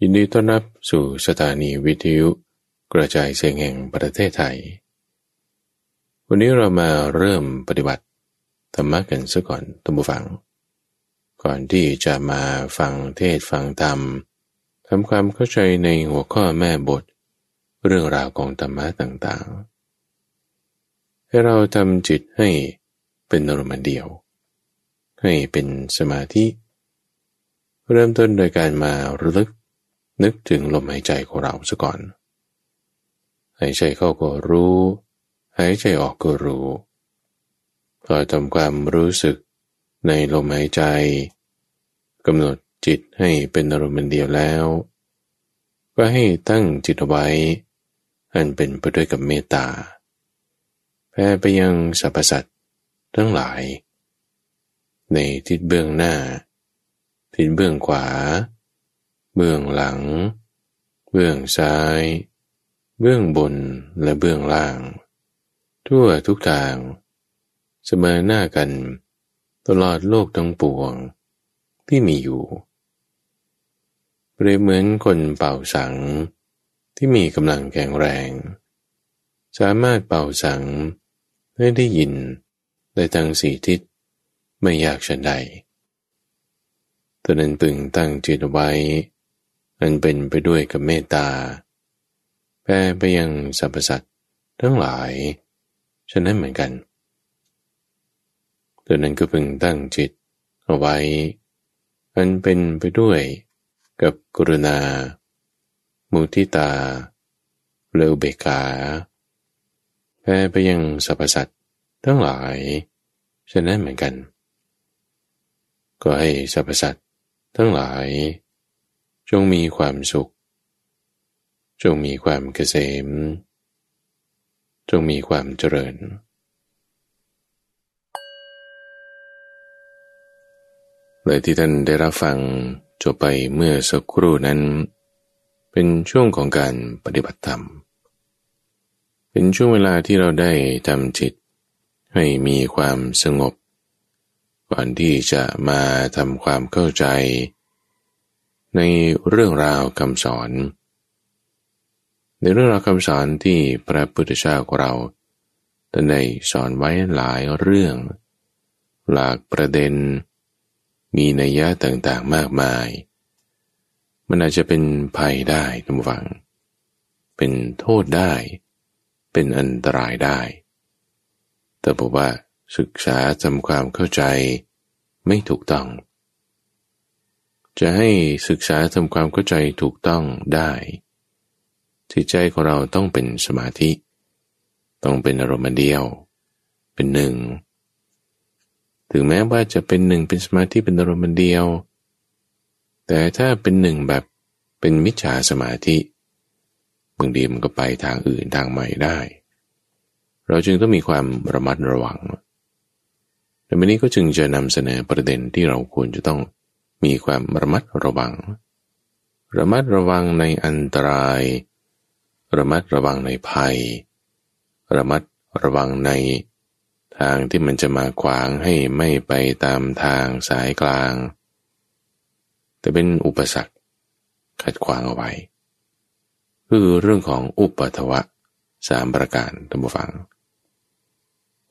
ยินดีต้อนรับสู่สถานีวิทยุกระจายเสียงแห่งประเทศไทย วันนี้เรามาเริ่มปฏิบัติธรรมะกันซะก่อนตัมบูฟัง ก่อนที่จะมาฟังเทศฟังธรรมทำความเข้าใจในหัวข้อแม่บท เรื่องราวของธรรมะต่างๆ ให้เราทำจิตให้เป็นอารมณ์เดียว ให้เป็นสมาธิ เริ่มต้นโดยการมาระลึก นึกถึงลมหายใจของเราซะก่อน หายใจเข้าก็รู้ หายใจออกก็รู้พอยทำความรู้สึกในลมหายใจกำหนดจิตให้เป็นอารมณ์เดียวแล้ว ก็ให้ตั้งจิตไว้ อันเป็นไปด้วยกับเมตตาแผ่ไปยังสรรพสัตว์ทั้งหลาย ในทิศเบื้องหน้า ทิศเบื้องขวา เบื้องหลัง เบื้องซ้าย เบื้องบนและเบื้องล่าง ทั่วทุกทาง เสมอหน้ากัน ตลอดโลกทั้งปวง ที่มีอยู่ เปรียบเหมือนคนเป่าสัง ที่มีกำลังแข็งแรง สามารถเป่าสังให้ได้ยินได้ทั้งสี่ทิศไม่ยากฉันใดตนนั้นปึงตั้งจิตไว้ อันเป็นไปด้วยกับเมตตาแผ่ไปยังสรรพสัตว์ทั้งหลาย ฉะนั้นเหมือนกันตัวนั้นก็พึงตั้งจิตเอาไว้ อันเป็นไปด้วยกับกรุณา มุทิตา เลวเบกาแผ่ไปยังสรรพสัตว์ทั้งหลาย ฉะนั้นเหมือนกัน ก็ให้สรรพสัตว์ทั้งหลาย จงมีความสุข จงมีความเกษม จงมีความเจริญ เลยที่ท่านได้รับฟังจบไปเมื่อสักครู่นั้น เป็นช่วงของการปฏิบัติธรรม เป็นช่วงเวลาที่เราได้ทำจิต ให้มีความสงบ ก่อนที่จะมาทำความเข้าใจ ในเรื่องราวคำสอน ในเรื่องราวคำสอนที่พระพุทธเจ้าของเราท่านได้สอนไว้หลายเรื่อง หลากประเด็น มีนัยยะต่างๆมากมาย มันอาจจะเป็นภัยได้ทุกฝัง เป็นโทษได้ เป็นอันตรายได้ แต่บอกว่าศึกษาทำความเข้าใจไม่ถูกต้อง จะให้ศึกษาทำความเข้าใจถูกต้องได้จิตใจของเราต้องเป็นสมาธิ ต้องเป็นอารมณ์เดียว เป็นหนึ่ง ถึงแม้ว่าจะเป็นหนึ่งเป็นสมาธิเป็นอารมณ์เดียว แต่ถ้าเป็นหนึ่งแบบเป็นมิจฉาสมาธิบางทีมันก็ไปทางอื่นทางใหม่ได้ เราจึงต้องมีความระมัดระวัง แต่วันนี้ก็จึงจะนำเสนอประเด็นที่เราควรจะต้อง มีความระมัดระวัง ระมัดระวังในอันตราย ระมัดระวังในภัย ระมัดระวังในทางที่มันจะมาขวางให้ไม่ไปตามทางสายกลาง แต่เป็นอุปสรรคขัดขวางเอาไว้ คือเรื่องของอุปทวะสามประการท่านผู้ฟัง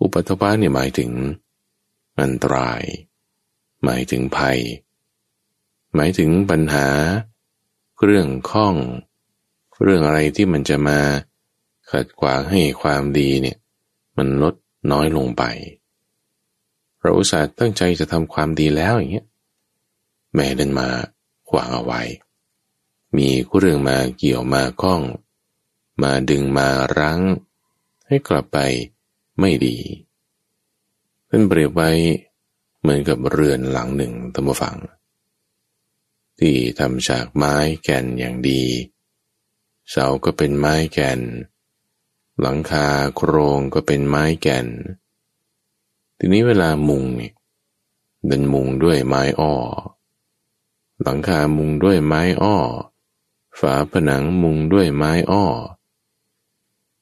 อุปทวะเนี่ยหมายถึง อันตราย หมายถึงภัย หมายถึงปัญหา เรื่องข้อง เรื่องอะไรที่มันจะมาขัดขวางให้ความดีเนี่ย มันลดน้อยลงไป เราอุตส่าห์ตั้งใจจะทำความดีแล้วอย่างเงี้ยแม่เดินมาขวางเอาไว้ มีเรื่องมาเกี่ยวมาข้อง มาดึงมารั้ง ให้กลับไปไม่ดีเป็นเปรียบไว้เหมือนกับเรือนหลังหนึ่งตั้งฟัง ที่ทำจากไม้แก่นอย่างดี เสาก็เป็นไม้แก่น หลังคาโครงก็เป็นไม้แก่น ทีนี้เวลามุงเนี่ยดันมุงด้วยไม้อ้อ หลังคามุงด้วยไม้อ้อ ฝาผนังมุงด้วยไม้อ้อ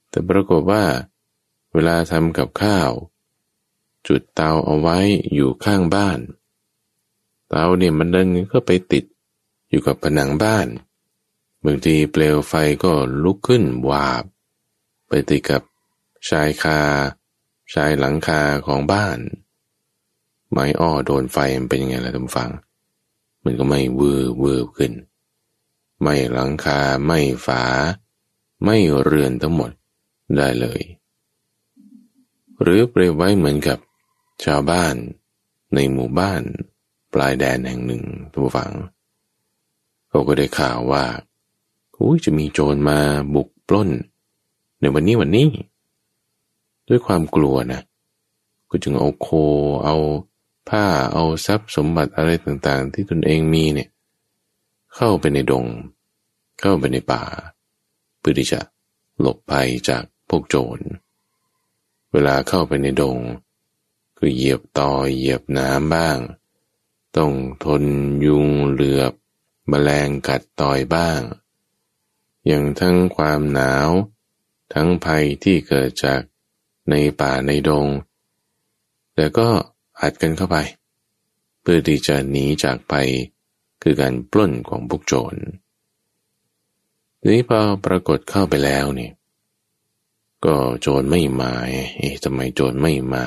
แต่ปรากฏว่า เวลาทำกับข้าว จุดเตาเอาไว้อยู่ข้างบ้านเตาเนี่ยมันดันก็ไปติด อยู่กับผนังบ้าน บางทีเปลวไฟก็ลุกขึ้นวาบ ไปติดกับชายคา ชายหลังคาของบ้าน ไม้อ้อโดนไฟมันเป็นยังไงล่ะท่านฟัง มันก็ไม่วือวือขึ้น ไม่หลังคาไม่ฝา ไม่เรือนทั้งหมดได้เลย หรือเปรียบไว้เหมือนกับชาวบ้านในหมู่บ้านปลายแดนแห่งหนึ่งทุกฝัง เขาก็ได้ข่าวว่าอุ้ยจะมีโจรมาบุกปล้น ในวันนี้วันนี้ ด้วยความกลัวนะ ก็จึงเอาโค เอาผ้า เอาทรัพย์สมบัติอะไรต่างๆ ที่ตนเองมีเนี่ย เข้าไปในดง เข้าไปในป่า เพื่อที่จะหลบภัยจากพวกโจร เวลาเข้าไปในดง ก็เหยียบตอเหยียบน้ำบ้าง ต้องทนยุงเหลือบ มแมลงกัดต่อยบ้าง อย่างทั้งความหนาว ทั้งภัยที่เกิดจากในป่าในดง แต่ก็อัดกันเข้าไป เพื่อที่จะหนีจากไปคือการปล้นของพวกโจรทีนี้พอปรากฏเข้าไปแล้วเนี่ยก็โจรไม่มาเอ๊ะทำไมโจรไม่มา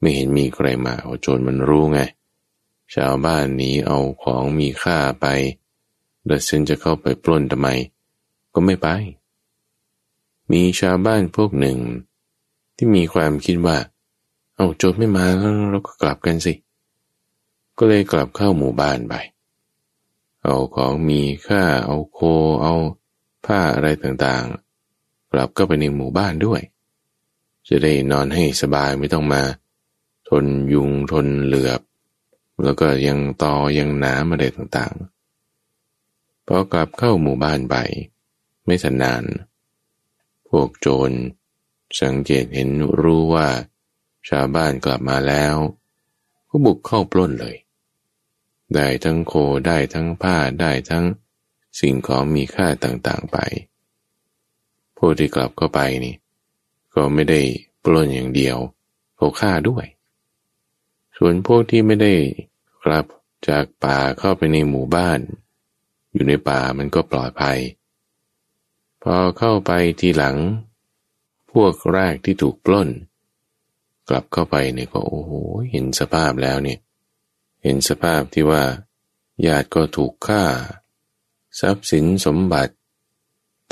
ไม่เห็นมีใครมาโจรมันรู้ไง ชาวบ้านนี้เอาของมีค่าไปแล้วฉันจะเข้าไปปล้นทำไม ก็ไม่ไป มีชาวบ้านพวกหนึ่ง ที่มีความคิดว่า เอาโจรไม่มาแล้วเราก็กลับกันสิ ก็เลยกลับเข้าหมู่บ้านไป เอาของมีค่า เอาโค เอาผ้าอะไรต่างๆ กลับก็ไปในหมู่บ้านด้วย จะได้นอนให้สบายไม่ต้องมา ทนยุงทนเหลือบ แล้วก็ยังตอยังน้ำอะไรต่างๆ พอกลับเข้าหมู่บ้านไป ไม่สันนาน พวกโจร สังเกตเห็นรู้ว่า ชาวบ้านกลับมาแล้ว ก็บุกเข้าปล้นเลย ได้ทั้งโคได้ทั้งผ้าได้ทั้งสิ่งของมีค่าต่างๆไปพวกที่กลับเข้าไปนี่ ก็ไม่ได้ปล้นอย่างเดียวเขาฆ่าด้วย ส่วนพวกที่ไม่ได้ กลับจากป่าเข้าไปในหมู่บ้าน อยู่ในป่ามันก็ปลอดภัย พอเข้าไปทีหลัง พวกแรกที่ถูกปล้น กลับเข้าไปเนี่ยก็โอ้โหเห็นสภาพแล้วเนี่ย เห็นสภาพที่ว่า ญาติก็ถูกฆ่า ทรัพย์สินสมบัติ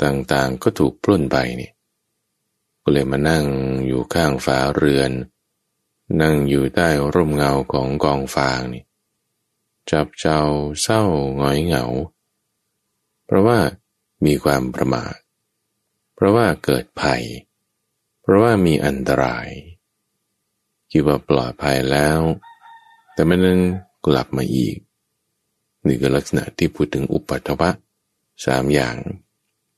ต่างๆก็ถูกปล้นไปเนี่ยก็เลยมานั่งอยู่ข้างฝาเรือน นั่งอยู่ใต้ร่มเงาของกองฟางนี่ จับเจ้าเศร้าหงอยเหงา เพราะว่ามีความประมาท เพราะว่าเกิดภัย เพราะว่ามีอันตราย คิดว่าปลอดภัยแล้ว แต่มันนั้นกลับมาอีก นี่คือลักษณะที่พูดถึงอุปัตวะสามอย่าง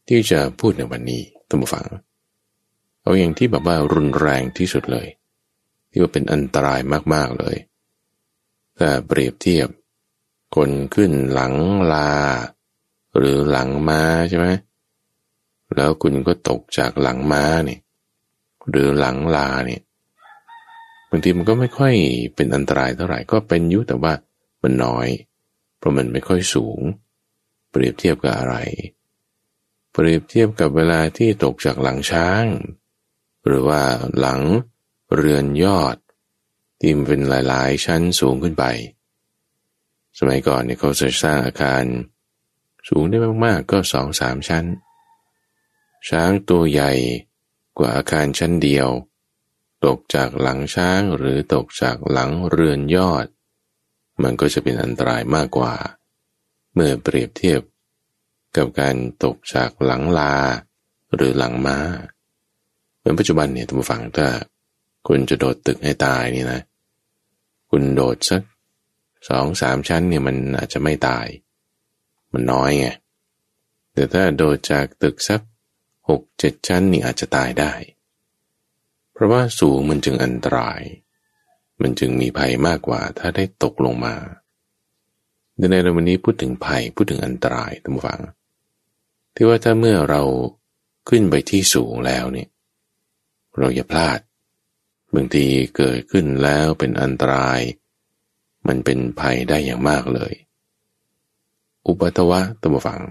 ที่จะพูดในวันนี้ตั้งฟัง เอาอย่างที่แบบว่ารุนแรงที่สุดเลย ที่ว่าเป็นอันตรายมากๆเลยถ้าเปรียบเทียบ คนขึ้นหลังลา หรือหลังม้าใช่ไหมแล้วคุณก็ตกจากหลังม้าเนี่ยหรือหลังลาเนี่ยบางทีมันก็ไม่ค่อยเป็นอันตรายเท่าไหร่ก็เป็นยุแต่ว่ามันน้อย เพราะมันไม่ค่อยสูง เปรียบเทียบกับอะไร เปรียบเทียบกับเวลาที่ตกจากหลังช้าง หรือว่าหลังเรือนยอดที่มันเป็นหลายๆ ชั้นสูงขึ้นไป สมัยก่อนเนี่ยเขาจะสร้างอาคารสูงได้มากๆก็สองสามชั้น ช้างตัวใหญ่กว่าอาคารชั้นเดียว ตกจากหลังช้างหรือตกจากหลังเรือนยอด มันก็จะเป็นอันตรายมากกว่า เมื่อเปรียบเทียบกับการตกจากหลังลาหรือหลังมา้า เหมือนปัจจุบันเนี่ยท่านผู้ฟังถ้าคุณจะโดดตึกให้ตายนี่นะ คุณโดดสัก สองสามชั้นเนี่ยมันอาจจะไม่ตาย มันน้อยไงแต่ถ้าโดดจากตึกสักหกเจ็ดชั้นนี่อาจจะตายได้ เพราะว่าสูงมันจึงอันตราย มันจึงมีภัยมากกว่าถ้าได้ตกลงมาในในวันนี้พูดถึงภัยพูดถึงอันตรายท่านผู้ฟัง ที่ว่าถ้าเมื่อเราขึ้นไปที่สูงแล้วเนี่ย เราอย่าพลาดบางทีเกิดขึ้นแล้วเป็นอันตราย มันเป็นภัยได้อย่างมากเลย อุปัตวะตมฟัง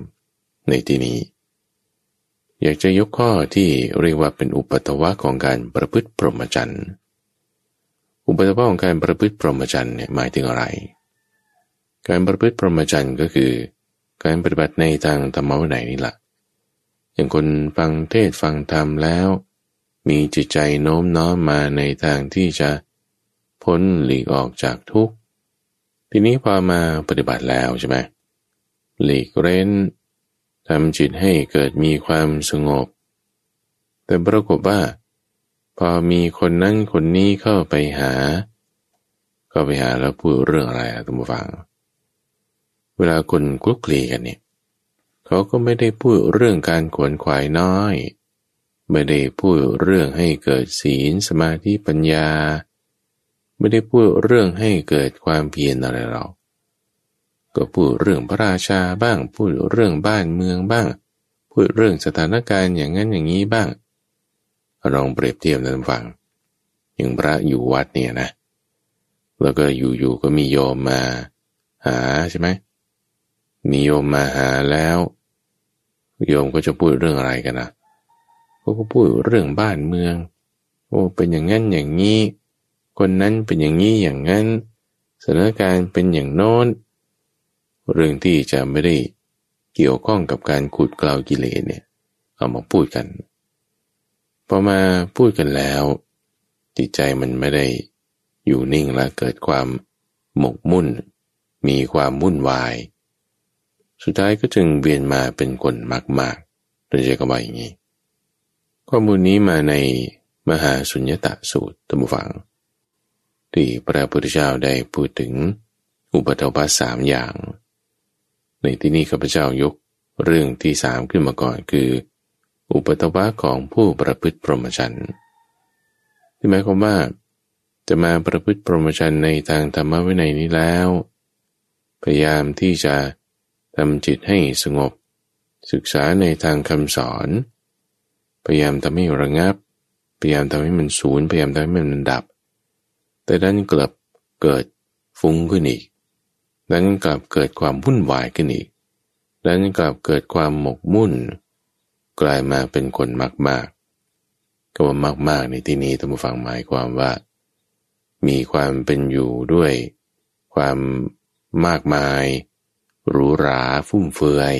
ในที่นี้ อยากจะยกข้อที่เรียกว่าเป็นอุปตวะของการประพฤติพรหมจรรย์ อุปตวะของการประพฤติพรหมจรรย์เนี่ยหมายถึงอะไร การประพฤติพรหมจรรย์ก็คือ การปฏิบัติในทางธรรมะวินัยนี่แหละอย่างคนฟังเทศฟังธรรมแล้ว มีจิตใจโน้มน้อมมาในทางที่จะพ้นหลีกออกจากทุกข์ ทีนี้พอมาปฏิบัติแล้วใช่ไหมหลีกเร้นทำจิตให้เกิดมีความสงบ แต่ปรากฏว่า พอมีคนนั้นคนนี้เข้าไปหา เข้าไปหาแล้วพูดเรื่องอะไรทุกผู้ฟัง เวลาคนคลุกคลีกันเนี่ยเขาก็ไม่ได้พูดเรื่องการขวนขวายน้อย ไม่ได้พูดเรื่องให้เกิดศีลสมาธิปัญญา ไม่ได้พูดเรื่องให้เกิดความเพียรอะไรหรอกก็พูดเรื่องพระราชาบ้าง พูดเรื่องบ้านเมืองบ้าง พูดเรื่องสถานการณ์อย่างนั้นอย่างนี้บ้าง ลองเปรียบเทียบนะฟัง อย่างพระอยู่วัดเนี่ยนะ แล้วก็อยู่ๆก็มีโยมมาหาใช่ไหม มีโยมมาหาแล้ว โยมก็จะพูดเรื่องอะไรกันนะก็พูดเรื่องบ้านเมือง โอ้เป็นอย่างนั้นอย่างนี้ คนนั้นเป็นอย่างนี้อย่างนั้นสถานการณ์เป็นอย่างโน้น เรื่องที่จะไม่ได้เกี่ยวข้องกับการขุดกล่าวกิเลสเนี่ยเอามาพูดกัน พอมาพูดกันแล้ว จิตใจมันไม่ได้อยู่นิ่งและเกิดความหมกมุ่น มีความวุ่นวาย สุดท้ายก็จึงเวียนมาเป็นคนมากๆโดยเฉพาะอย่างนี้ ข้อมูลนี้มาในมหาสุญญตาสูตรตัมฟัง ที่พระพุทธเจ้าได้พูดถึงอุปทวสสามอย่าง ในที่นี้ข้าพเจ้ายกเรื่องที่สามขึ้นมาก่อนคือ อุปตวะของผู้ประพฤติพรหมจรรย์ที่หมายความว่า จะมาประพฤติพรหมจรรย์ในทางธรรมวินัยนี้แล้ว พยายามที่จะทำจิตให้สงบ ศึกษาในทางคำสอน พยายามทำให้ระงับ พยายามทำให้มันสูญพยายามทำให้มันดับ แต่ด้านกลับเกิดฟุ้งขึ้นอีกนั้นกลับเกิดความวุ่นวายขึ้นอีกนั้นกลับเกิดความหมกมุ่น กลายมาเป็นคนมากมากก็ว่ามากมากในที่นี้ท่านผู้ฟังหมายความว่า มีความเป็นอยู่ด้วย ความมากมายหรูหราฟุ่มเฟือย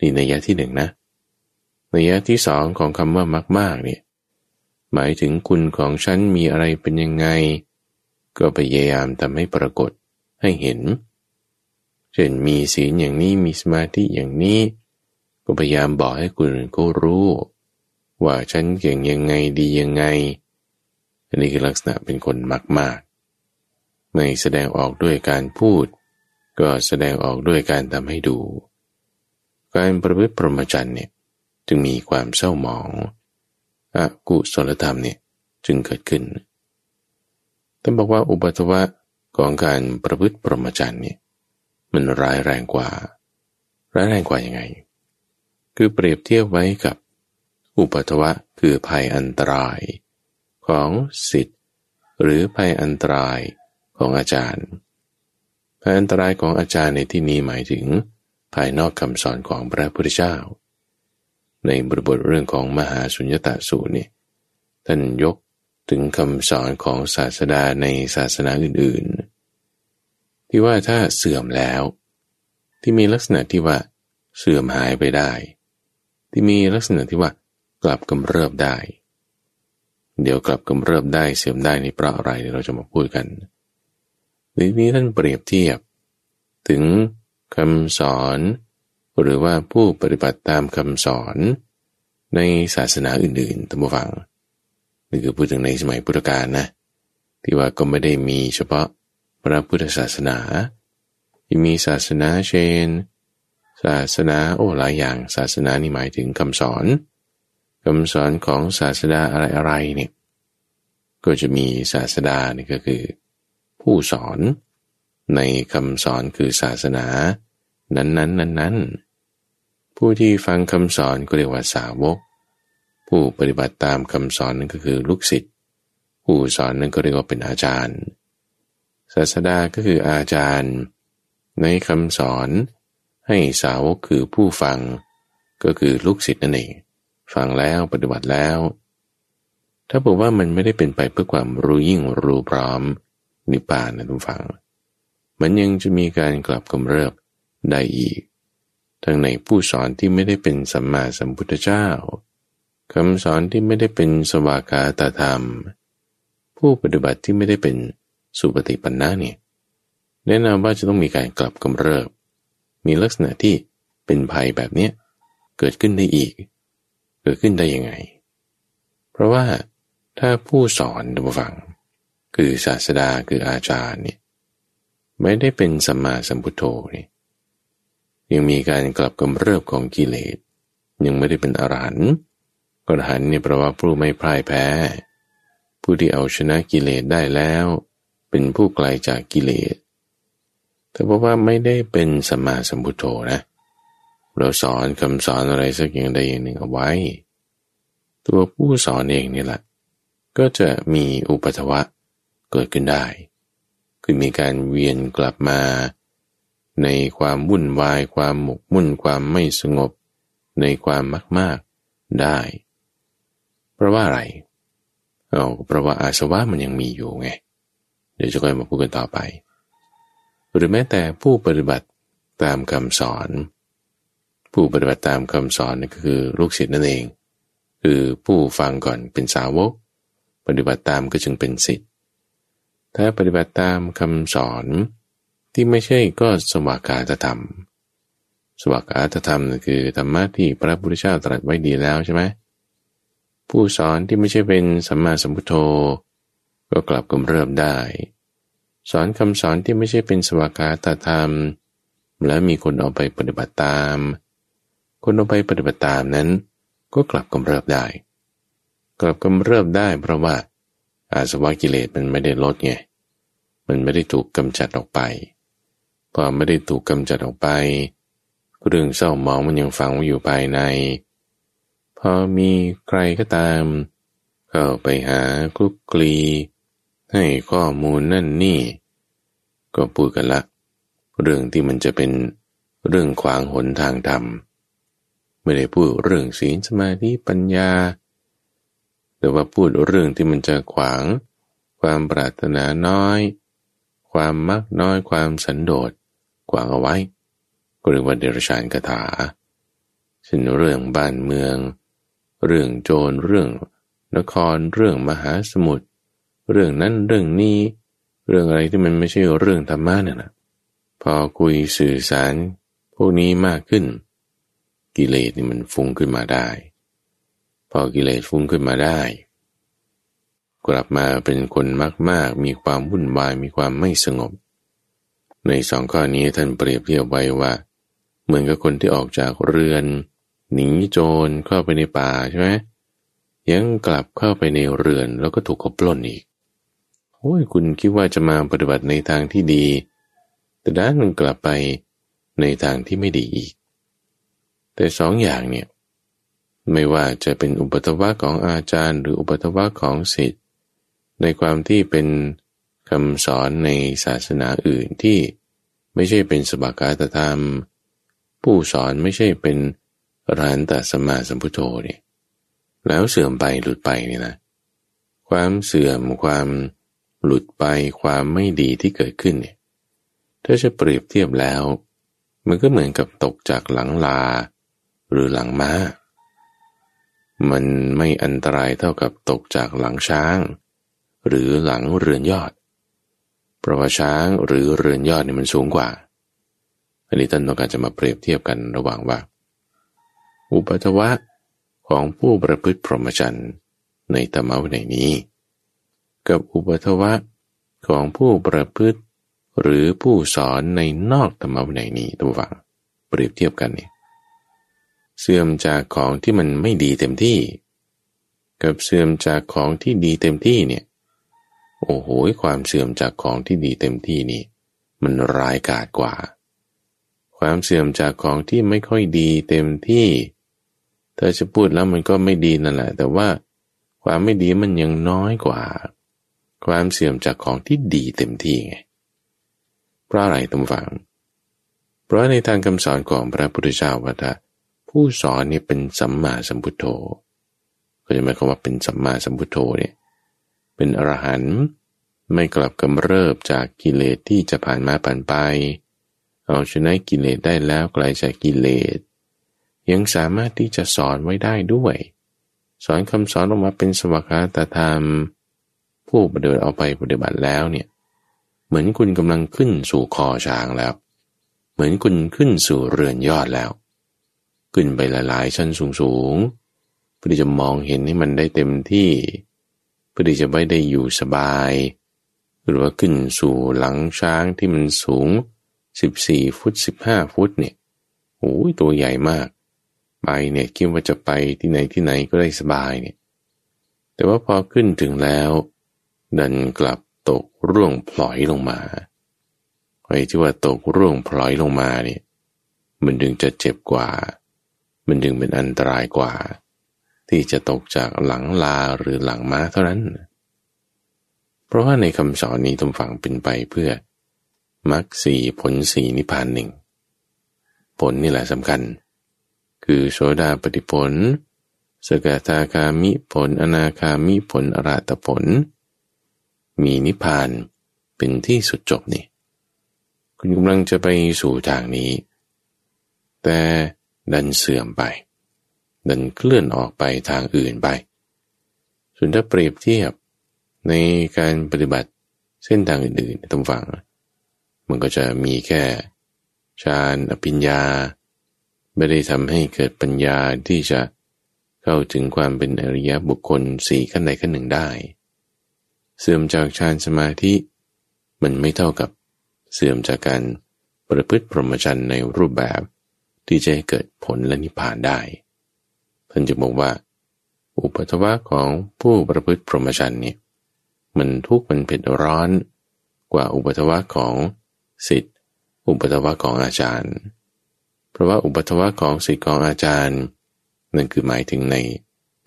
นี่ในยะที่หนึ่งนะในยะที่สองของคำว่ามากมากเนี่ย หมายถึงคุณของฉันมีอะไรเป็นยังไง ก็พยายามทำให้ปรากฏให้เห็น เช่นมีศีลอย่างนี้มีสมาธิอย่างนี้ ก็พยายามบอกให้คนอื่นเขารู้ ว่าฉันเก่งยังไงดียังไง อันนี้คือลักษณะเป็นคนมากมากไม่แสดงออกด้วยการพูด ก็แสดงออกด้วยการทำให้ดู การประพฤติพรหมจรรย์เนี่ยจึงมีความเศร้าหมอง อกุศลธรรมเนี่ยจึงเกิดขึ้นท่านบอกว่าอุปัตวะของการประพฤติปรมจันเนี่ยมันร้ายแรงกว่า ร้ายแรงกว่ายังไง คือเปรียบเทียบไว้กับ อุปัตวะคือภัยอันตราย ของสิทธิ์หรือภัยอันตรายของอาจารย์ ภัยอันตรายของอาจารย์ในที่นี้หมายถึง ภายนอกคำสอนของพระพุทธเจ้า ในบทบทเรื่องของมหาสุญญตาสูตรนี่ท่านยกถึงคำสอนของศาสดาในศาสนาอื่นๆ ที่ว่าถ้าเสื่อมแล้ว ที่มีลักษณะที่ว่าเสื่อมหายไปได้ ที่มีลักษณะที่ว่ากลับกำเริบได้ เดี๋ยวกลับกำเริบได้เสื่อมได้นี่เพราะอะไรเราจะมาพูดกันทีนี้ท่านเปรียบเทียบ ถึงคำสอน หรือว่าผู้ปฏิบัติตามคำสอนในศาสนาอื่นๆตั้งฟังนี่คือพูดถึงในสมัยพุทธกาลนะที่ว่าก็ไม่ได้มีเฉพาะพระพุทธศาสนาที่มีศาสนาเชน ศาสนาโอ้หลายอย่างศาสนานี่หมายถึงคำสอนคำสอนของศาสดาอะไรอะไรเนี่ยก็จะมีศาสดานี่ก็คือ ผู้สอนในคำสอนคือศาสนา นั้นๆนั้นๆผู้ที่ฟังคำสอนก็เรียกว่าสาวก ผู้ปฏิบัติตามคำสอนนั่นก็คือลูกศิษย์ ผู้สอนนั่นก็เรียกว่าเป็นอาจารย์ ศาสดาก็คืออาจารย์ ในคำสอนให้สาวกคือผู้ฟังก็คือลูกศิษย์นั่นเองฟังแล้วปฏิบัติแล้ว ถ้าบอกว่ามันไม่ได้เป็นไปเพื่อความรู้ยิ่งรู้พร้อมนิพพานนะทุกฝัง มันยังจะมีการกลับกำเริบ ได้อีก ทั้งในผู้สอนที่ไม่ได้เป็นสัมมาสัมพุทธเจ้าคำสอนที่ไม่ได้เป็นสวากาตธรรม ผู้ปฏิบัติที่ไม่ได้เป็นสุปฏิปันนะเนี่ยแนะนำว่าจะต้องมีการกลับกำเริบ มีลักษณะที่เป็นภัยแบบเนี้ยเกิดขึ้นได้อีก เกิดขึ้นได้ยังไง เพราะว่าถ้าผู้สอนดูฟัง คือศาสดาคืออาจารย์เนี่ยไม่ได้เป็นสัมมาสัมพุทโธนี่ย ยังมีการกลับกำเริบของกิเลส ยังไม่ได้เป็นอรหันต์อรหันต์เนี่ยแปลว่าผู้ไม่พ่ายแพ้ ผู้ที่เอาชนะกิเลสได้แล้ว เป็นผู้ไกลจากกิเลสแต่เพราะว่าไม่ได้เป็นสัมมาสัมพุทโธนะ เราสอนคำสอนอะไรสักอย่างใดอย่างหนึ่งเอาไว้ ตัวผู้สอนเองนี่แหละ ก็จะมีอุปัวะเกิดขึ้นได้ คือมีการเวียนกลับมา ในความวุ่นวาย ความหมกมุ่นความไม่สงบ ในความมากมากได้ เพราะว่าอะไร เอาเพราะว่าอาสวะมันยังมีอยู่ไง เดี๋ยวจะค่อยมาพูดกันต่อไป หรือแม้แต่ผู้ปฏิบัติตามคำสอน ผู้ปฏิบัติตามคำสอนนี่ก็คือลูกศิษย์นั่นเอง คือผู้ฟังก่อนเป็นสาวก ปฏิบัติตามก็จึงเป็นศิษย์ถ้าปฏิบัติตามคำสอน ที่ไม่ใช่ก็สวากาตธรรม สวากาตธรรมคือธรรมะที่พระพุทธเจ้าตรัสไว้ดีแล้วใช่ไหมผู้สอนที่ไม่ใช่เป็นสัมมาสัมพุทโธ ก็กลับกำเริบได้ สอนคำสอนที่ไม่ใช่เป็นสวากาตธรรม และมีคนเอาไปปฏิบัติตาม คนเอาไปปฏิบัติตามนั้น ก็กลับกำเริบได้ กลับกำเริบได้เพราะว่าอาสวะกิเลสมันไม่ได้ลดไงมันไม่ได้ถูกกำจัดออกไป พอไม่ได้ถูกกำจัดออกไป เรื่องเศร้าหมองมันยังฝังอยู่ภายใน พอมีใครก็ตาม เข้าไปหาคลุกคลี ให้ข้อมูลนั่นนี่ ก็พูดกันละ เรื่องที่มันจะเป็นเรื่องขวางหนทางธรรมไม่ได้พูดเรื่องศีลสมาธิปัญญา แต่ว่าพูดเรื่องที่มันจะขวาง ความปรารถนาน้อย ความมักน้อยความสันโดษ ขวางเอาไว้ก็เรียกว่าเดรัจฉานคาถาเช่นเรื่องบ้านเมือง เรื่องโจรเรื่องนครเรื่องมหาสมุทรเรื่องนั้นเรื่องนี้ เรื่องอะไรที่มันไม่ใช่เรื่องธรรมะเนี่ยนะพอคุยสื่อสารพวกนี้มากขึ้น กิเลสนี่มันฟุ้งขึ้นมาได้ พอกิเลสฟุ้งขึ้นมาได้ กลับมาเป็นคนมากๆ มีความวุ่นวายมีความไม่สงบ ในสองข้อนี้ท่านเปรียบเทียบไว้ว่า เหมือนกับคนที่ออกจากเรือน หนีโจรเข้าไปในป่าใช่ไหมยังกลับเข้าไปในเรือนแล้วก็ถูกเขาปล้นอีกโอ้ยคุณคิดว่าจะมาปฏิบัติในทางที่ดี แต่ด้านมันกลับไปในทางที่ไม่ดีอีก แต่สองอย่างเนี่ยไม่ว่าจะเป็นอุปทวะของอาจารย์ หรืออุปทวะของศิษย์ในความที่เป็น คำสอนในศาสนาอื่นที่ไม่ใช่เป็นสบากาตธรรม ผู้สอนไม่ใช่เป็นรานตสมาสัมพุทโธเนี่ยแล้วเสื่อมไปหลุดไปเนี่ยนะความเสื่อมความหลุดไปความไม่ดีที่เกิดขึ้นเนี่ยถ้าจะเปรียบเทียบแล้ว มันก็เหมือนกับตกจากหลังลา หรือหลังม้า มันไม่อันตรายเท่ากับตกจากหลังช้าง หรือหลังเรือนยอด เพราะว่าช้างหรือเรือนยอดนี่มันสูงกว่า อันนี้ท่านต้องการจะมาเปรียบเทียบกันระหว่างว่า อุปัตวะของผู้ประพฤติพรหมจรรย์ในธรรมะวินัยนี้ กับอุปทวะของผู้ประพฤติ หรือผู้สอนในนอกธรรมวินัยนี้ตัวฝังเปรียบเทียบกันเนี่ยเสื่อมจากของที่มันไม่ดีเต็มที่ กับเสื่อมจากของที่ดีเต็มที่เนี่ย โอ้โหความเสื่อมจากของที่ดีเต็มที่นี่ มันร้ายกาจกว่า ความเสื่อมจากของที่ไม่ค่อยดีเต็มที่ถ้าจะพูดแล้วมันก็ไม่ดีนั่นแหละ แต่ว่าความไม่ดีมันยังน้อยกว่า ความเสื่อมจากของที่ดีเต็มที่ไงเพราะอะไรตำฝัง เพราะในทางคำสอนของพระพุทธเจ้าว่าผู้สอนนี่เป็นสัมมาสัมพุทโธก็จะหมายความว่าเป็นสัมมาสัมพุทโธเนี่ย เป็นอรหันต์ไม่กลับกำเริบจากกิเลสที่จะผ่านมาผ่านไป เอาชนะกิเลสได้แล้วไกลจากกิเลส ยังสามารถที่จะสอนไว้ได้ด้วย สอนคำสอนออกมาเป็นสวากาตธรรม ผู้ปฏิบัติเอาไปปฏิบัติแล้วเนี่ย เหมือนคุณกำลังขึ้นสู่คอช้างแล้ว เหมือนคุณขึ้นสู่เรือนยอดแล้ว ขึ้นไปหลายๆชั้นสูงๆเพื่อจะมองเห็นให้มันได้เต็มที่ เพื่อที่จะไม่ได้อยู่สบาย หรือว่าขึ้นสู่หลังช้างที่มันสูง 14 ฟุต 15 ฟุตเนี่ยโอ้ยตัวใหญ่มาก ไปเนี่ยคิดว่าจะไปที่ไหนที่ไหนก็ได้สบายเนี่ย แต่ว่าพอขึ้นถึงแล้ว ดันกลับตกร่วงพลอยลงมาไอ้ที่ว่าตกร่วงพลอยลงมาเนี่ย มันดึงจะเจ็บกว่า มันดึงเป็นอันตรายกว่า ที่จะตกจากหลังลาหรือหลังม้าเท่านั้น เพราะว่าในคำสอนนี้ทุกฝังเป็นไปเพื่อมรรคสีผลสีนิพพานหนึ่ง ผลนี่แหละสำคัญ คือโสดาปฏิผล สกทาคามิผล อนาคามิผลอราตผล มีนิพพานเป็นที่สุดจบนี่คุณกำลังจะไปสู่ทางนี้ แต่ดันเสื่อมไป ดันเคลื่อนออกไปทางอื่นไป ส่วนถ้าเปรียบเทียบในการปฏิบัติเส้นทางอื่นๆตำฝัง มันก็จะมีแค่ฌานอภิญญา ไม่ได้ทำให้เกิดปัญญาที่จะเข้าถึงความเป็นอริยบุคคลสี่ขั้นใดขั้นหนึ่งได้ เสื่อมจากฌานสมาธิมันไม่เท่ากับเสื่อมจากการประพฤติพรหมจรรย์ในรูปแบบที่จะให้เกิดผลและนิพพานได้ ท่านจะบอกว่า อุปทวะของผู้ประพฤติพรหมจรรย์เนี่ยมันทุกข์มันเผ็ดร้อนกว่าอุปทวะของสิทธิอุปทวะของอาจารย์ เพราะว่าอุปทวะของสิทธิของอาจารย์นั่นคือหมายถึงใน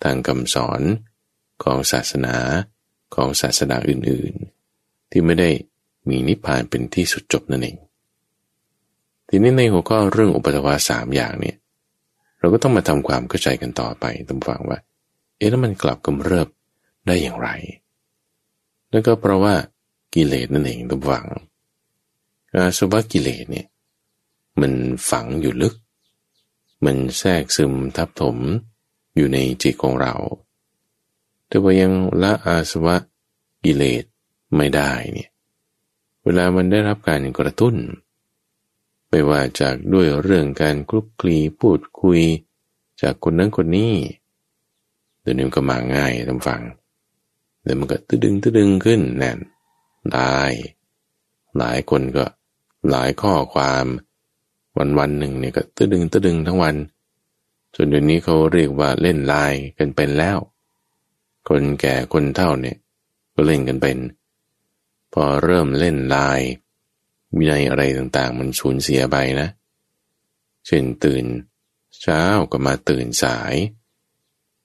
ทางคำสอนของศาสนาของศาสนาอื่นๆ ที่ไม่ได้มีนิพพานเป็นที่สุดจบนั่นเอง ทีนี้ในหัวข้อเรื่องอุปทวาสามอย่างเนี่ย เราก็ต้องมาทำความเข้าใจกันต่อไปตามฟังว่า เอ๊ะแล้วมันกลับกำเริบได้อย่างไร นั่นก็เพราะว่ากิเลสนั่นเองตามฟังอาสวะกิเลสเนี่ยมันฝังอยู่ลึก มันแทรกซึมทับถมอยู่ในจิตของเราแต่ว่ายังละอาสวะกิเลสไม่ได้เนี่ย เวลามันได้รับการกระตุ้น ไม่ว่าจากด้วยเรื่องการคลุกคลีพูดคุย จากคนนั้นคนนี้เดี๋ยวนี้ก็มาง่ายทำฟังเดี๋ยวมันก็ตึดึงตึดึงขึ้นแน่นได้ หลายคนก็หลายข้อความวันวันหนึ่งเนี่ยก็ตึดึงตึดึงทั้งวันจนเดี๋ยวนี้เขาเรียกว่าเล่นไลน์กันเป็นแล้ว คนแก่คนเฒ่าเนี่ยก็เล่นกันเป็น พอเริ่มเล่นไลาย วินัยอะไรต่างๆ มันสูญเสียไปนะ เช่นตื่น เช้าก็มาตื่นสาย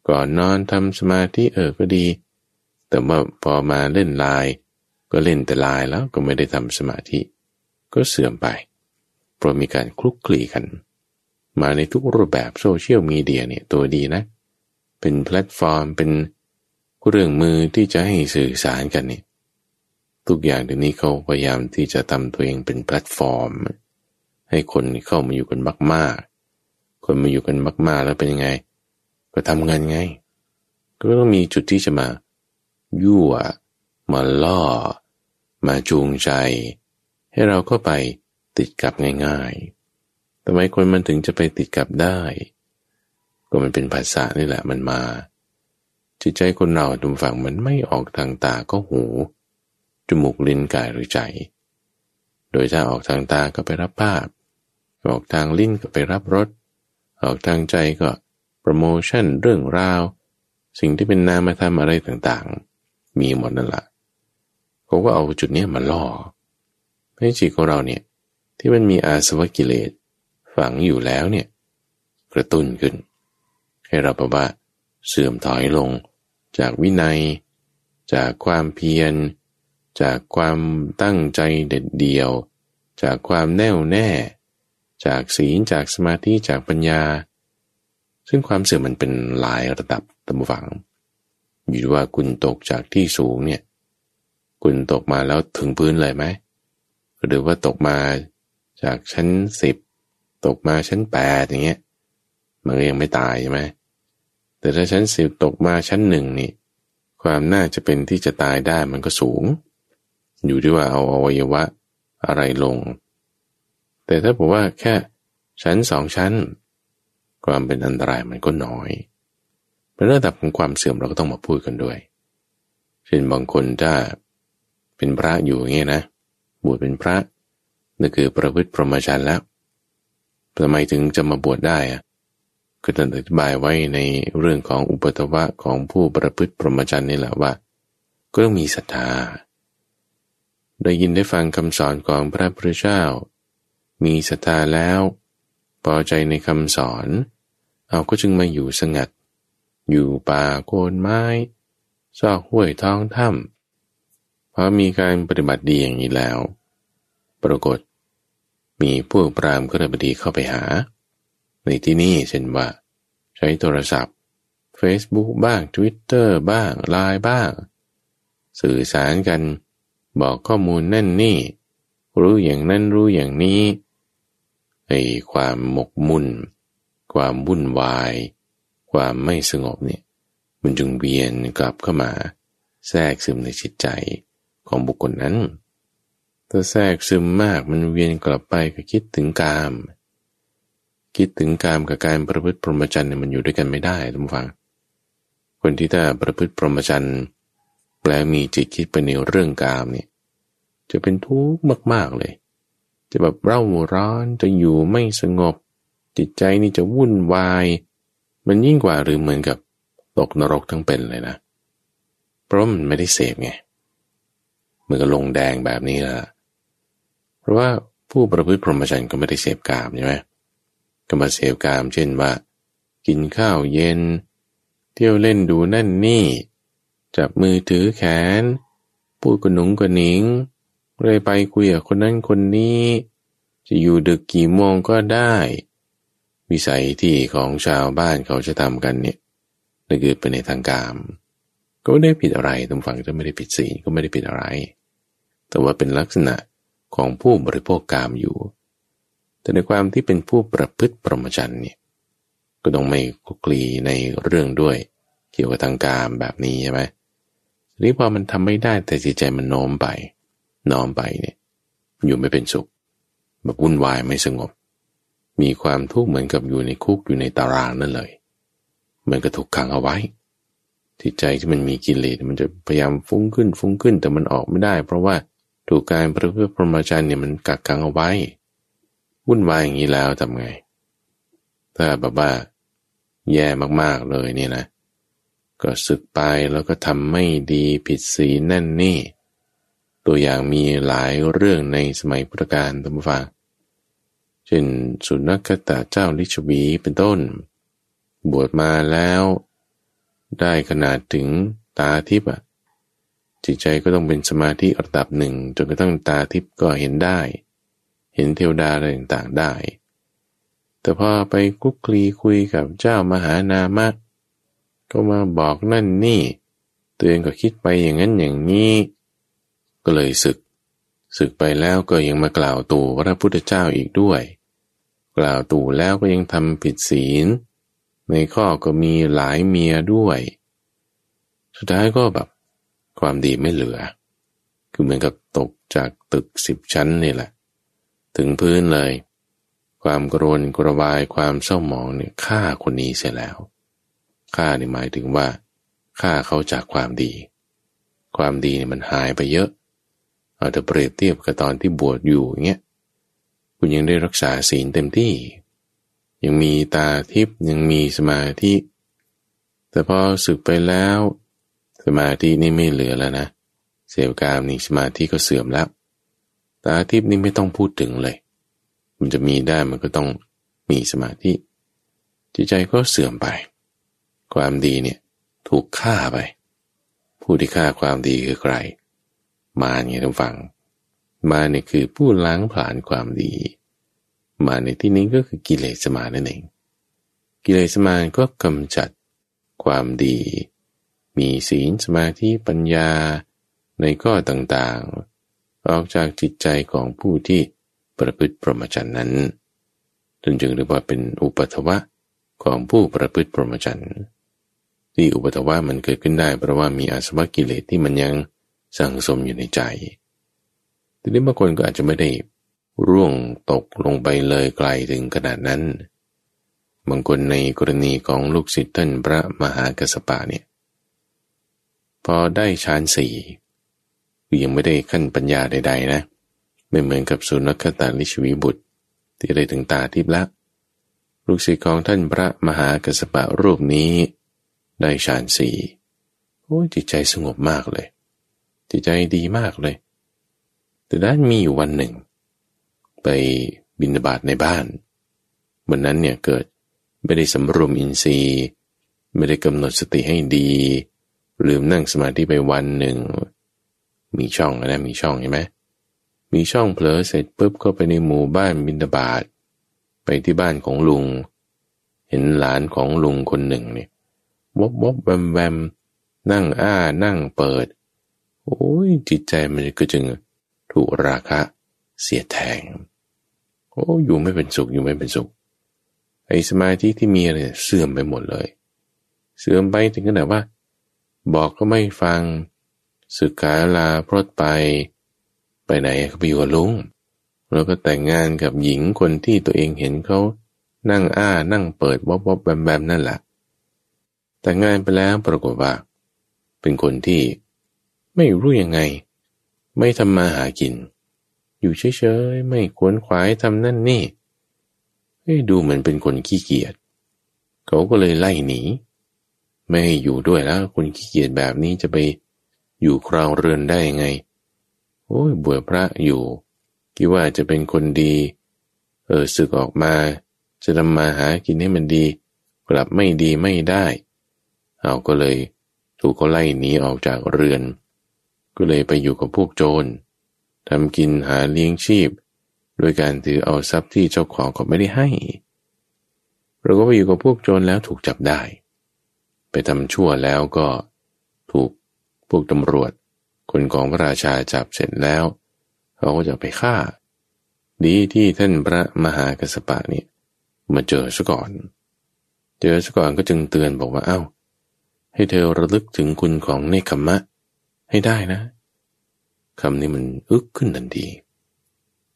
ก่อนนอนทำสมาธิเออก็ดี แต่ว่าพอมาเล่นไลน์ ก็เล่นแต่ไลน์แล้วก็ไม่ได้ทำสมาธิ ก็เสื่อมไป เพราะมีการคลุกคลีกัน มาในทุกรูปแบบโซเชียลมีเดียเนี่ยตัวดีนะ เป็นแพลตฟอร์มเป็นเครื่องมือที่จะให้สื่อสารกันเนี่ย ทุกอย่างเดี๋ยวนี้เขาพยายามที่จะทำตัวเองเป็นแพลตฟอร์ม ให้คนเข้ามาอยู่กันมาก ๆ คนมาอยู่กันมาก ๆ แล้วเป็นยังไง ก็ทำงานไง ก็ต้องมีจุดที่จะมา ยั่ว มาล่อ มาจูงใจ ให้เราเข้าไปติดกับง่ายๆทำไมคนมันถึงจะไปติดกับได้ ก็มันเป็นภาษานี่แหละมันมา จิตใจคนเราดุมฝังมันไม่ออกทางตาก็หู มูกลิ้นกายหรือใจ โดยถ้าออกทางตาก็ไปรับภาพ ออกทางลิ้นก็ไปรับรส ออกทางใจก็โปรโมชั่นเรื่องราว สิ่งที่เป็นนามธรรมอะไรต่างๆ มีหมดนั่นแหละเขาก็เอาจุดนี้มาล่อให้จิตของเราเนี่ยที่มันมีอาสวะกิเลสฝังอยู่แล้วเนี่ยกระตุ้นขึ้น ให้เราประว่าเสื่อมถอยลงจากวินัย จากความเพียร จากความตั้งใจเด็ดเดียว จากความแน่วแน่ จากศีลจากสมาธิจากปัญญา ซึ่งความเสื่อมมันเป็นหลายระดับตาฝัง อยู่ว่าคุณตกจากที่สูงเนี่ย คุณตกมาแล้วถึงพื้นเลยไหม หรือว่าตกมาจากชั้นสิบตกมาชั้นแปดอย่างเงี้ย มันก็ยังไม่ตายใช่ไหมแต่ถ้าชั้นสิบตกมาชั้นหนึ่งนี่ ความน่าจะเป็นที่จะตายได้มันก็สูง อยู่ที่ว่าเอาอวัยวะอะไรลง แต่ถ้าบอกว่าแค่ชั้นสองชั้น ความเป็นอันตรายมันก็น้อยเป็นระดับของความเสื่อมเราก็ต้องมาพูดกันด้วย เช่นบางคนถ้าเป็นพระอยู่อย่างเงี้ยนะ บวชเป็นพระนั่นคือประพฤติพรหมจรรย์แล้วทำไมถึงจะมาบวชได้อะก็จะอธิบายไว้ในเรื่องของอุปตวะของผู้ประพฤติพรหมจรรย์นี่แหละว่า ก็ต้องมีศรัทธา ได้ยินได้ฟังคำสอนของพระพุทธเจ้า มีศรัทธาแล้ว พอใจในคำสอน เอาก็จึงมาอยู่สงัด อยู่ป่าโคนไม้ ซอกห้วยท้องถ้ำเพราะมีการปฏิบัติดีอย่างนี้แล้ว ปรากฏ มีพวกปรามก็เลยบดีเข้าไปหา ในที่นี้เช่นว่า ใช้โทรศัพท์ Facebook บ้าง Twitter บ้างไลน์บ้าง สื่อสารกัน บอกข้อมูลนั่นนี่ รู้อย่างนั้นรู้อย่างนี้ไอ้ความหมกมุ่น ความวุ่นวาย ความไม่สงบเนี่ยมันจึงเวียนกลับเข้ามาแทรกซึมในจิตใจของบุคคลนั้น ถ้าแทรกซึมมากมันเวียนกลับไปก็คิดถึงกาม คิดถึงกามกับการประพฤติพรหมจรรย์เนี่ยมันอยู่ด้วยกันไม่ได้ทุกฝัง คนที่ถ้าประพฤติพรหมจรรย์ แปลมีจิตคิดไปในเรื่องกามเนี่ยจะเป็นทุกข์มาก ๆเลย จะแบบเร่าร้อนจะอยู่ไม่สงบ จิตใจนี่จะวุ่นวาย มันยิ่งกว่าหรือเหมือนกับตกนรกทั้งเป็นเลยนะเพราะมันไม่ได้เสพไงเหมือนกับลงแดงแบบนี้ละเพราะว่าผู้ประพฤติพรหมจรรย์ก็ไม่ได้เสพกามใช่ไหมก็มาเสพกาม เช่นว่า กินข้าวเย็น เที่ยวเล่นดูนั่นนี่ จับมือถือแขน พูดกระหนุงกระหนิงเลยไปคุยกับคนนั้นคนนี้ จะอยู่ดึกกี่โมงก็ได้ วิสัยที่ของชาวบ้านเขาจะทำกันเนี่ยนั่นคือเป็นในทางกามก็ไม่ได้ผิดอะไรตรงฝั่งจะไม่ได้ผิดศีลก็ไม่ได้ผิดอะไร แต่ว่าเป็นลักษณะของผู้บริโภคกามอยู่ แต่ในความที่เป็นผู้ประพฤติประมจันเนี่ยก็ต้องไม่คุกลีในเรื่องด้วย เกี่ยวกับทางกามแบบนี้ใช่ไหม นี่พอมันทำไม่ได้แต่จิตใจมันโน้มไป น้อมไปเนี่ย อยู่ไม่เป็นสุข แบบวุ่นวายไม่สงบ มีความทุกข์เหมือนกับอยู่ในคุกอยู่ในตารางนั่นเลย เหมือนกับถูกขังเอาไว้ จิตใจที่มันมีกิเลสมันจะพยายามฟุ้งขึ้นฟุ้งขึ้นแต่มันออกไม่ได้ เพราะว่าถูกการประพฤติพรหมจรรย์เนี่ยมันกักกังเอาไว้ วุ่นวายอย่างนี้แล้วทำไง ถ้าแบบว่าแย่มากๆเลยเนี่ยนะ ก็สึกไปแล้วก็ทำไม่ดีผิดศีลนั่นนี่ ตัวอย่างมีหลายเรื่องในสมัยพุทธกาลธรรมฟังเช่นสุนัขตาเจ้าลิชวีเป็นต้น บวชมาแล้ว ได้ขนาดถึงตาทิพย์จิตใจก็ต้องเป็นสมาธิระดับหนึ่งจนกระทั่งตาทิพย์ก็เห็นได้ เห็นเทวดาอะไรต่างๆได้ แต่พอไปคุกคลีคุยกับเจ้ามหานามะ ก็มาบอกนั่นนี่ตัวเองก็คิดไปอย่างนั้นอย่างนี้ ก็เลยศึก ศึกไปแล้วก็ยังมากล่าวตู่พระพุทธเจ้าอีกด้วย กล่าวตู่แล้วก็ยังทำผิดศีล ในข้อก็มีหลายเมียด้วย สุดท้ายก็แบบความดีไม่เหลือ คือเหมือนกับตกจากตึกสิบชั้นนี่แหละ ถึงพื้นเลย ความกรนกระวายความเศร้าหมองเนี่ยฆ่าคนนี้เสียแล้ว ฆ่านี่หมายถึงว่าฆ่าเขาจากความดี ความดีเนี่ยมันหายไปเยอะ เอาแต่เปรียบเทียบกับตอนที่บวชอยู่เงี้ยคุณยังได้รักษาศีลเต็มที่ ยังมีตาทิพย์ยังมีสมาธิ แต่พอสึกไปแล้ว สมาธินี่ไม่เหลือแล้วนะ เสพกามนี่สมาธิก็เสื่อมแล้ว ตาทิพย์นี่ไม่ต้องพูดถึงเลย มันจะมีได้มันก็ต้องมีสมาธิจิตใจก็เสื่อมไป ความดีเนี่ยถูกฆ่าไป ผู้ที่ฆ่าความดีคือใคร มาเนี่ยทุกฝัง มาเนี่ยคือผู้ล้างผลาญความดี มาในที่นี้ก็คือกิเลสมานั่นเอง กิเลสมาก็กำจัดความดี มีศีลสมาธิปัญญาในข้อต่างๆ ออกจากจิตใจของผู้ที่ประพฤติพรหมจรรย์นั้นจนจึงเรียกว่าเป็นอุปัทวะของผู้ประพฤติพรหมจรรย์ ที่อุปัทวะมันเกิดขึ้นได้ เพราะว่ามีอาสวะกิเลสที่มันยังสั่งสมอยู่ในใจ ทีนี้บางคนก็อาจจะไม่ได้ร่วงตกลงไปเลยไกลถึงขนาดนั้น บางคนในกรณีของลูกศิษย์ท่านพระมหากัสปะเนี่ย พอได้ฌานสี่ยังไม่ได้ขั้นปัญญาใด ๆ นะ ไม่เหมือนกับสุนัขตาลิชวีบุตร ที่ได้ถึงตาทิพย์ละ ลูกศิษย์ของท่านพระมหากัสปะรูปนี้ ได้ฌานสี่โอ้จิตใจสงบมากเลย จิตใจดีมากเลย แต่ด้านมีอยู่วันหนึ่ง ไปบินบาตในบ้านวันนั้นเนี่ยเกิดไม่ได้สำรวมอินทรีย์ ไม่ได้กำหนดสติให้ดี ลืมนั่งสมาธิไปวันหนึ่ง มีช่องนะมีช่องเห็นไหมมีช่องเผลอเสร็จปุ๊บก็ไปในหมู่บ้านบินบาตไปที่บ้านของลุง เห็นหลานของลุงคนหนึ่งเนี่ย วบวบแวมแวมนั่งอ้านั่งเปิด โอ้ยจิตใจมันก็จึงถูกราคะเสียแทง โอ้อยู่ไม่เป็นสุขอยู่ไม่เป็นสุขไอ้สมาธิที่มีอะไรเสื่อมไปหมดเลย เสื่อมไปถึงขนาดว่า บอกก็ไม่ฟังสึกขาลาพรดไป ไปไหนก็ไปอยู่กับลุงแล้วก็แต่งงานกับหญิงคนที่ตัวเองเห็นเขานั่งอ้านั่งเปิดบ๊อบบ๊อบแบมแบมนั่นแหละ แต่งงานไปแล้วปรากฏว่า เป็นคนที่ไม่รู้ยังไง ไม่ทำมาหากิน อยู่เฉยๆ ไม่ขวนขวายทำนั่นนี่ดูเหมือนเป็นคนขี้เกียจเขาก็เลยไล่หนี ไม่ให้อยู่ด้วยแล้วคนขี้เกียจแบบนี้จะไปอยู่ครองเรือนได้ยังไง โอ้ยบวชพระอยู่คิดว่าจะเป็นคนดี เออศึกออกมา จะทำมาหากินให้มันดี กลับไม่ดีไม่ได้ เอาก็เลยถูกเขาไล่หนีออกจากเรือน ก็เลยไปอยู่กับพวกโจรทำกินหาเลี้ยงชีพ โดยการถือเอาทรัพย์ที่เจ้าของเขาไม่ได้ให้ เราก็ไปอยู่กับพวกโจรแล้วถูกจับได้ ไปทำชั่วแล้วก็ถูกพวกตำรวจ คนของพระราชาจับเสร็จแล้วเขาก็จะไปฆ่า ดีที่ท่านพระมหากัสปะเนี่ยมาเจอซะก่อน เจอซะก่อนก็จึงเตือนบอกว่าเอา้า ให้เธอระลึกถึงคุณของเนคขมะ ให้ได้นะคำนี้มันอึกขึ้นทันที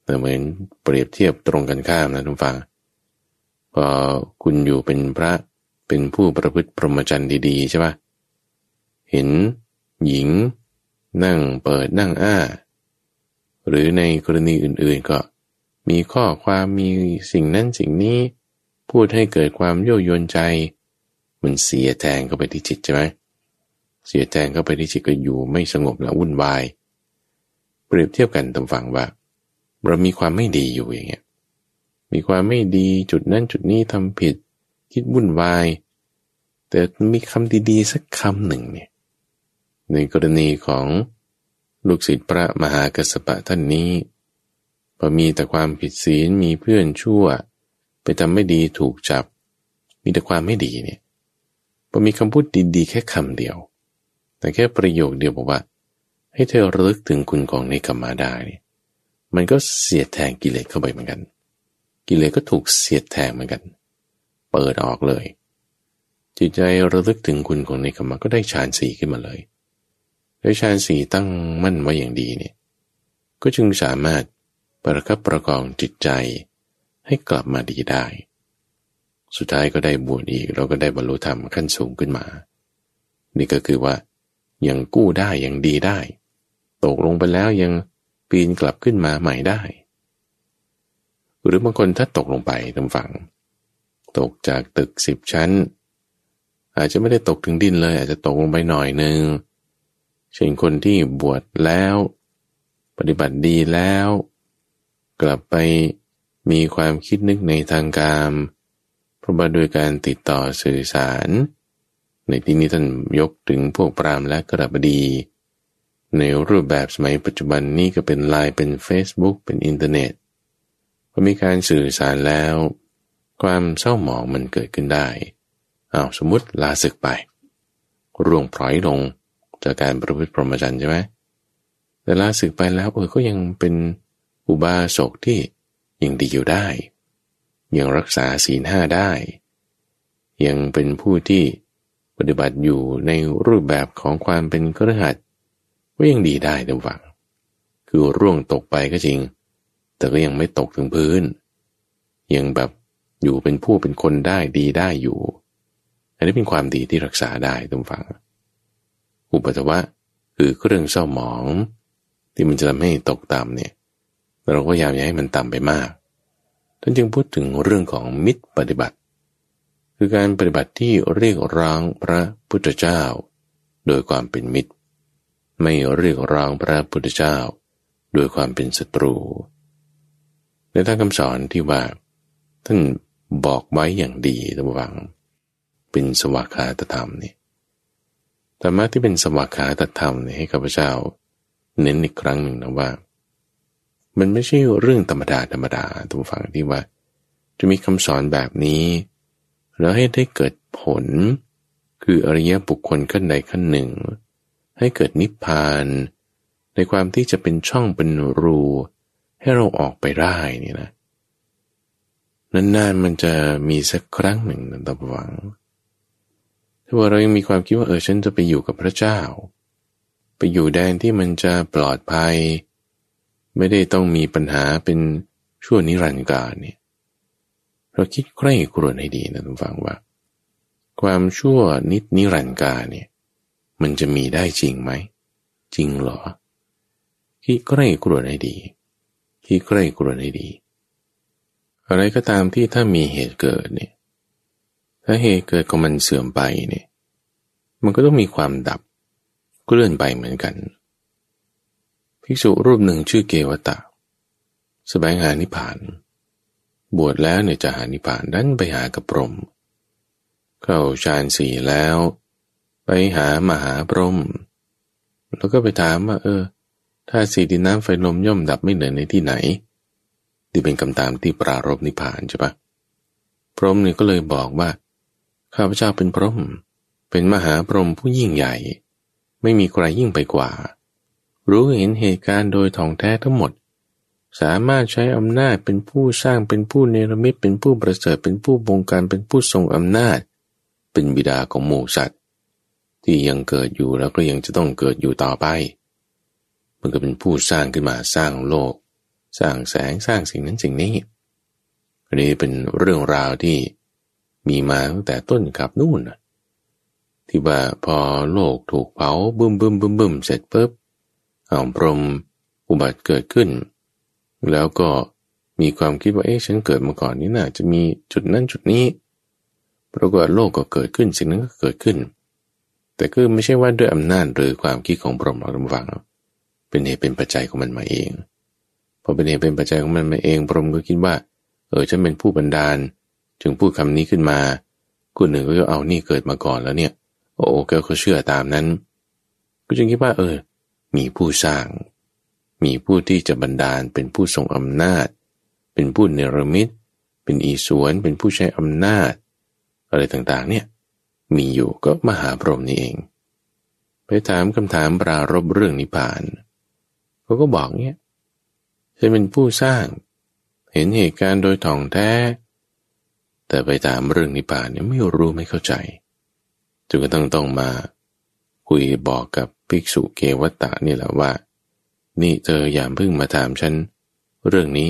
แต่เหมือนเปรียบเทียบตรงกันข้ามนะทุกฟังพอคุณอยู่เป็นพระเป็นผู้ประพฤติพรหมจรรย์ดีๆใช่ปะเห็นหญิง นั่งเปิดนั่งอ้า หรือในกรณีอื่นๆก็มีข้อความมีสิ่งนั้นสิ่งนี้ พูดให้เกิดความโยโยนใจ มันเสียแทงเข้าไปที่จิตใช่ไหมเสียแทงเข้าไปที่จิตก็อยู่ไม่สงบและวุ่นวาย เปรียบเทียบกันตรงฝั่งว่า เรามีความไม่ดีอยู่อย่างเงี้ยมีความไม่ดีจุดนั้นจุดนี้ทำผิด คิดวุ่นวาย แต่มีคำดีๆสักคำหนึ่งเนี่ยในกรณีของลูกศิษย์พระมหากัสปะท่านนี้พอมีแต่ความผิดศีลมีเพื่อนชั่ว ไปทำไม่ดีถูกจับ มีแต่ความไม่ดีเนี่ย พอมีคำพูดดีๆ แค่คำเดียว แต่แค่ประโยคเดียวบอกว่า ให้เธอระลึกถึงคุณของในกรรมาได้เนี่ยมันก็เสียดแทงกิเลสเข้าไปเหมือนกัน กิเลสก็ถูกเสียดแทงเหมือนกัน เปิดออกเลย จิตใจระลึกถึงคุณของในกรรมาก็ได้ฌานสีขึ้นมาเลยได้ฌานสีตั้งมั่นไว้อย่างดีเนี่ย ก็จึงสามารถประคับประกองจิตใจให้กลับมาดีได้ สุดท้ายก็ได้บวชอีก เราก็ได้บรรลุธรรมขั้นสูงขึ้นมา นี่ก็คือว่ายังกู้ได้ยังดีได้ ตกลงไปแล้วยังปีนกลับขึ้นมาใหม่ได้ หรือบางคนถ้าตกลงไปทางฝั่ง ตกจากตึกสิบชั้น อาจจะไม่ได้ตกถึงดินเลย อาจจะตกลงไปหน่อยหนึ่งเช่นคนที่บวชแล้ว ปฏิบัติดีแล้ว กลับไปมีความคิดนึกในทางการ เพราะว่าโดยการติดต่อสื่อสาร ในที่นี้ท่านยกถึงพวกปรามและกระบดี ในรูปแบบสมัยปัจจุบันนี้ก็เป็นไลน์เป็น Facebook เป็นอินเทอร์เน็ตพอมีการสื่อสารแล้ว ความเศร้าหมองมันเกิดขึ้นได้อาสมมติลาศึกไปร่วงพลอยลงจากการประพฤติพรหมจรรย์ใช่ไหมแต่ลาศึกไปแล้วเออก็ยังเป็นอุบาสกที่ยังดีอยู่ได้ ยังรักษาศีลห้าได้ ยังเป็นผู้ที่ปฏิบัติอยู่ในรูปแบบของความเป็นกระหัตก็ยังดีได้ดังฝัง คือร่วงตกไปก็จริง แต่ก็ยังไม่ตกถึงพื้น ยังแบบอยู่เป็นผู้เป็นคนได้ดีได้อยู่ อันนี้เป็นความดีที่รักษาได้ดังฝัง อุปัตวะคือเครื่องเศร้าหมอง ที่มันจะทำให้ตกต่ำเนี่ยเราก็พยายามอย่าให้มันต่ำไปมาก ท่านจึงพูดถึงเรื่องของมิตรปฏิบัติ คือการปฏิบัติที่เรียกร้องพระพุทธเจ้า โดยความเป็นมิตร ไม่เรียกร้องพระพุทธเจ้า โดยความเป็นศัตรู ในทางคำสอนที่ว่า ท่านบอกไว้อย่างดีระวัง เป็นสวากขาตธรรมนี่ธรรมะที่เป็นสวากขาตธรรมนี่ให้ข้าพเจ้า เน้นอีกครั้งหนึ่งนะว่า มันไม่ใช่เรื่องธรรมดาธรรมดาทุกฝั่งที่ว่า จะมีคำสอนแบบนี้ แล้วให้ได้เกิดผล คืออริยบุคคลขั้นใดขั้นหนึ่ง ให้เกิดนิพพาน ในความที่จะเป็นช่องเป็นรู ให้เราออกไปได้นี่นะนานๆมันจะมีสักครั้งหนึ่งนะตบหวัง ถ้าว่าเรายังมีความคิดว่าเออฉันจะไปอยู่กับพระเจ้า ไปอยู่แดนที่มันจะปลอดภัย ไม่ได้ต้องมีปัญหาเป็นชั่วนิรันดร์การเนี่ยเราคิดใคร่ครวญให้ดีนะทุกฝังว่า ความชั่วนิดนิรันดร์กาเนี่ยมันจะมีได้จริงไหม จริงเหรอ คิดใคร่ครวญให้ดีคิดใคร่ครวญให้ดี อะไรก็ตามที่ถ้ามีเหตุเกิดเนี่ย ถ้าเหตุเกิดของมันเสื่อมไปเนี่ย มันก็ต้องมีความดับก็เลื่อนไปเหมือนกัน ภิกษุรูปหนึ่งชื่อเกวตะสบายงานิพพาน บวชแล้วเนี่ยจะหานิพพานดันไปหากับพรมเข้าฌานสี่แล้ว ไปหามหาพรหมแล้วก็ไปถามว่าเออ ถ้าสีดินน้ำไฟลมย่อมดับไม่เหลือในที่ไหน ที่เป็นคำตามที่ปรารบนิพพานใช่ปะพรหมเนี่ยก็เลยบอกว่า ข้าพเจ้าเป็นพรหมเป็นมหาพรหมผู้ยิ่งใหญ่ ไม่มีใครยิ่งไปกว่า รู้เห็นเหตุการณ์โดยท่องแท้ทั้งหมด สามารถใช้อำนาจเป็นผู้สร้างเป็นผู้เนรมิตเป็นผู้ประเสริฐเป็นผู้บงการเป็นผู้ทรงอำนาจ เป็นบิดาของหมู่สัตว์ ที่ยังเกิดอยู่แล้วก็ยังจะต้องเกิดอยู่ต่อไปมันก็เป็นผู้สร้างขึ้นมาสร้างโลก สร้างแสงสร้างสิ่งนั้นสิ่งนี้อันนี้เป็นเรื่องราวที่มีมาตั้งแต่ต้นกับนู่นที่ว่าพอโลกถูกเผาบึ้มบึ้มบึ้มบึ้มเสร็จปุ๊บ เอาพรมอุบัติเกิดขึ้น แล้วก็มีความคิดว่าเอ๊ะฉันเกิดมาก่อนนี่น่าจะมีจุดนั้นจุดนี้ปรากฏโลกก็เกิดขึ้นสิ่งนั้นก็เกิดขึ้น แต่ก็ไม่ใช่ว่าด้วยอำนาจหรือความคิดของพรหมหรอกฟังเป็นเหตุเป็นปัจจัยของมันมาเองพอเป็นเหตุเป็นปัจจัยของมันมาเองพรหมก็คิดว่า เออฉันเป็นผู้บันดาล จึงพูดคำนี้ขึ้นมาคนหนึ่งก็เอานี่เกิดมาก่อนแล้วเนี่ย โอ้แกก็เชื่อตามนั้น ก็จึงคิดว่า เออ มีผู้สร้าง มีผู้ที่จะบันดาลเป็นผู้ทรงอำนาจ เป็นผู้เนรมิต เป็นอีสวน เป็นผู้ใช้อำนาจ อะไรต่างๆ เนี่ย มีอยู่ก็มหาพรหมนี่เอง ไปถามคำถามปรารบเรื่องนิพพานเขาก็บอกเนี่ยจะเป็นผู้สร้าง เห็นเหตุการณ์โดยท่องแท้ แต่ไปถามเรื่องนิพพานเนี่ยไม่รู้ไม่เข้าใจจนกระทั่งต้องมาคุยบอกกับ ภิกษุเกวัตตะนี่แหละว่า นี่เธออย่าเพิ่งมาถามฉัน เรื่องนี้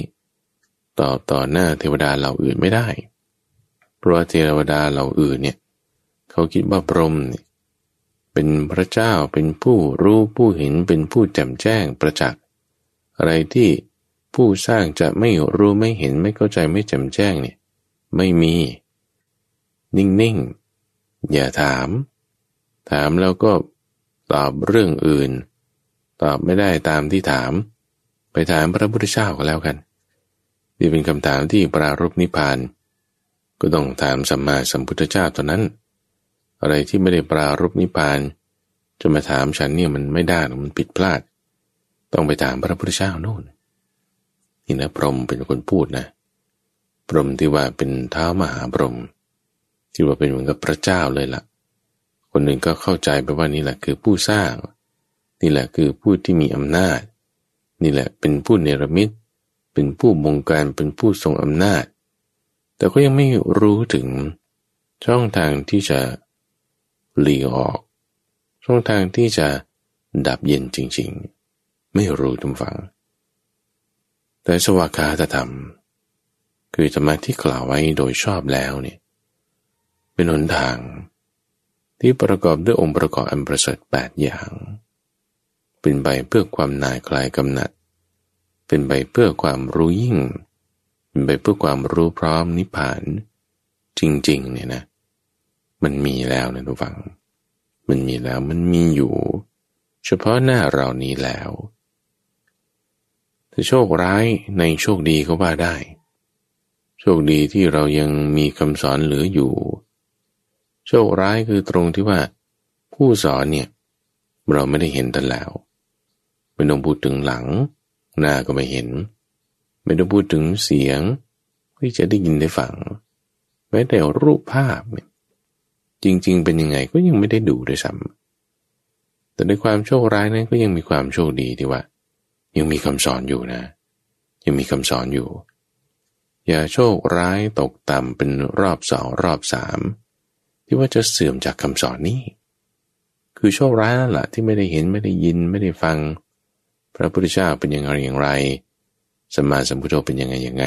ตอบต่อหน้าเทวดาเหล่าอื่นไม่ได้ เพราะเทวดาเหล่าอื่นเนี่ยเขาคิดว่าพรหมเนี่ยเป็นพระเจ้าเป็นผู้รู้ผู้เห็นเป็นผู้แจ่มแจ้งประจักษ์อะไรที่ผู้สร้างจะไม่รู้ไม่เห็นไม่เข้าใจไม่แจ่มแจ้งเนี่ยไม่มี นิ่งๆ อย่าถาม ถามแล้วก็ ตอบเรื่องอื่น ตอบไม่ได้ตามที่ถาม ไปถามพระพุทธเจ้าก็แล้วกัน นี่เป็นคำถามที่ปรารบนิพพาน ก็ต้องถามสัมมาสัมพุทธเจ้าตอนนั้น อะไรที่ไม่ได้ปรารบนิพพาน จะมาถามฉันเนี่ยมันไม่ได้มันผิดพลาด ต้องไปถามพระพุทธเจ้าโน่นนี่นะพรหมเป็นคนพูดนะพรหมที่ว่าเป็นเท้ามหาพรหมที่ว่าเป็นเหมือนกับพระเจ้าเลยละ่ะ คนหนึ่งก็เข้าใจไปว่านี่แหละคือผู้สร้าง นี่แหละคือผู้ที่มีอำนาจ นี่แหละเป็นผู้เนรมิต เป็นผู้บงการเป็นผู้ทรงอำนาจ แต่ก็ยังไม่รู้ถึงช่องทางที่จะหลีออก ช่องทางที่จะดับเย็นจริง ๆ ไม่รู้ทุกฝัง แต่สวากาตธรรม คือธรรมะที่กล่าวไว้โดยชอบแล้วเนี่ยเป็นหนทาง ที่ประกอบด้วยองค์ประกอบอันประเสริฐแปดอย่าง เป็นไปเพื่อความนายคลายกำหนัด เป็นไปเพื่อความรู้ยิ่ง เป็นไปเพื่อความรู้พร้อมนิพพาน จริงๆเนี่ยนะ มันมีแล้วนะทุกฝัง มันมีแล้วมันมีอยู่ เฉพาะหน้าเรานี้แล้วแต่โชคร้ายในโชคดีก็ว่าได้ โชคดีที่เรายังมีคำสอนเหลืออยู่ โชคร้ายคือตรงที่ว่า ผู้สอนเนี่ย เราไม่ได้เห็นแต่แล้วไม่ต้องพูดถึงหลัง หน้าก็ไม่เห็น ไม่ต้องพูดถึงเสียงที่จะได้ยินได้ฟังแม้แต่รูปภาพเนี่ยจริง ๆ เป็นยังไงก็ยังไม่ได้ดูด้วยซ้ำแต่ในความโชคร้ายนั้นก็ยังมีความโชคดีที่ว่า ยังมีคำสอนอยู่นะ ยังมีคำสอนอยู่ อย่าโชคร้ายตกต่ำเป็นรอบสองรอบสาม ที่ว่าจะเสื่อมจากคำสอนนี้ คือโชคร้ายนั่นแหละที่ไม่ได้เห็นไม่ได้ยินไม่ได้ฟัง พระพุทธเจ้าเป็นอยังไงอย่างไรสมมาสัมพุทโธเป็นยังไงยังไง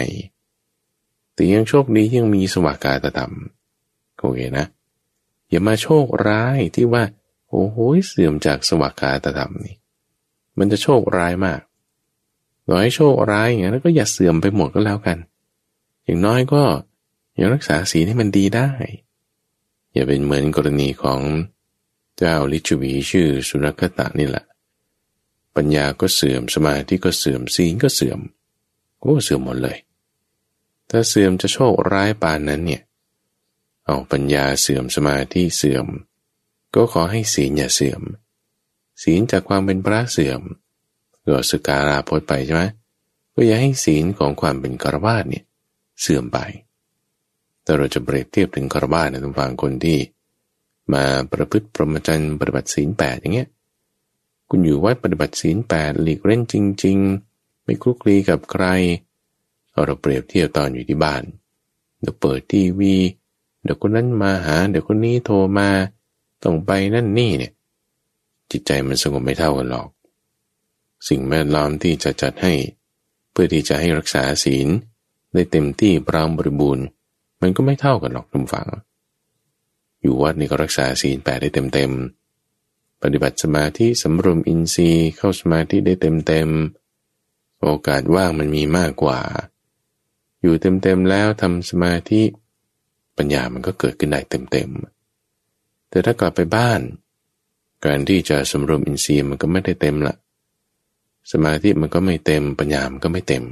แต่ยังโชคดียังมีสวากาตธรรมโอเคนะ อย่ามาโชคร้ายที่ว่า โอ้โหเสื่อมจากสวากาตธรรมนี่ มันจะโชคร้ายมากน้อยโชคร้ายอย่างนั้นก็อย่าเสื่อมไปหมดก็แล้วกัน อย่างน้อยก็ยังรักษาศีให้มันดีได้ อย่าเป็นเหมือนกรณีของเจ้าลิชวีชื่อสุนัขตะนี่แหละ ปัญญาก็เสื่อมสมาธิก็เสื่อมศีลก็เสื่อมก็เสื่อมหมดเลย ถ้าเสื่อมจะโชคร้ายปานนั้นเนี่ยเอาปัญญาเสื่อมสมาธิเสื่อม ก็ขอให้ศีลอย่าเสื่อม ศีลจากความเป็นพระเสื่อมก็สการาพจไปใช่ไหมก็อย่าให้ศีลของความเป็นกรวาสเนี่ยเสื่อมไป แต่เราจะเปรียบเทียบถึงคารวะนะทุกฝั่งคนที่ มาประพฤติพรหมจรรย์ปฏิบัติศีลแปดอย่างเงี้ยคุณอยู่วัดปฏิบัติศีลแปดหลีกเล่นจริง ๆ ไม่คลุกคลีกับใคร เราเปรียบเทียบตอนอยู่ที่บ้านเดี๋ยวเปิดทีวี เดี๋ยวคนนั้นมาหา เดี๋ยวคนนี้โทรมาต้องไปนั่นนี่เนี่ย จิตใจมันสงบไม่เท่ากันหรอก สิ่งแวดล้อมที่จะจัดให้ เพื่อที่จะให้รักษาศีลได้เต็มที่พร้อมบริบูรณ์ มันก็ไม่เท่ากันหรอกทุกฝัง อยู่วัดนี่ก็รักษาศีลแปดได้เต็มๆ ปฏิบัติสมาธิสำรวมอินทรีย์เข้าสมาธิได้เต็มๆ โอกาสว่างมันมีมากกว่า อยู่เต็มๆแล้วทำสมาธิปัญญามันก็เกิดขึ้นได้เต็มๆ แต่ถ้ากลับไปบ้าน การที่จะสำรวมอินทรีย์มันก็ไม่ได้เต็มละ สมาธิมันก็ไม่เต็มปัญญามันก็ไม่เต็ม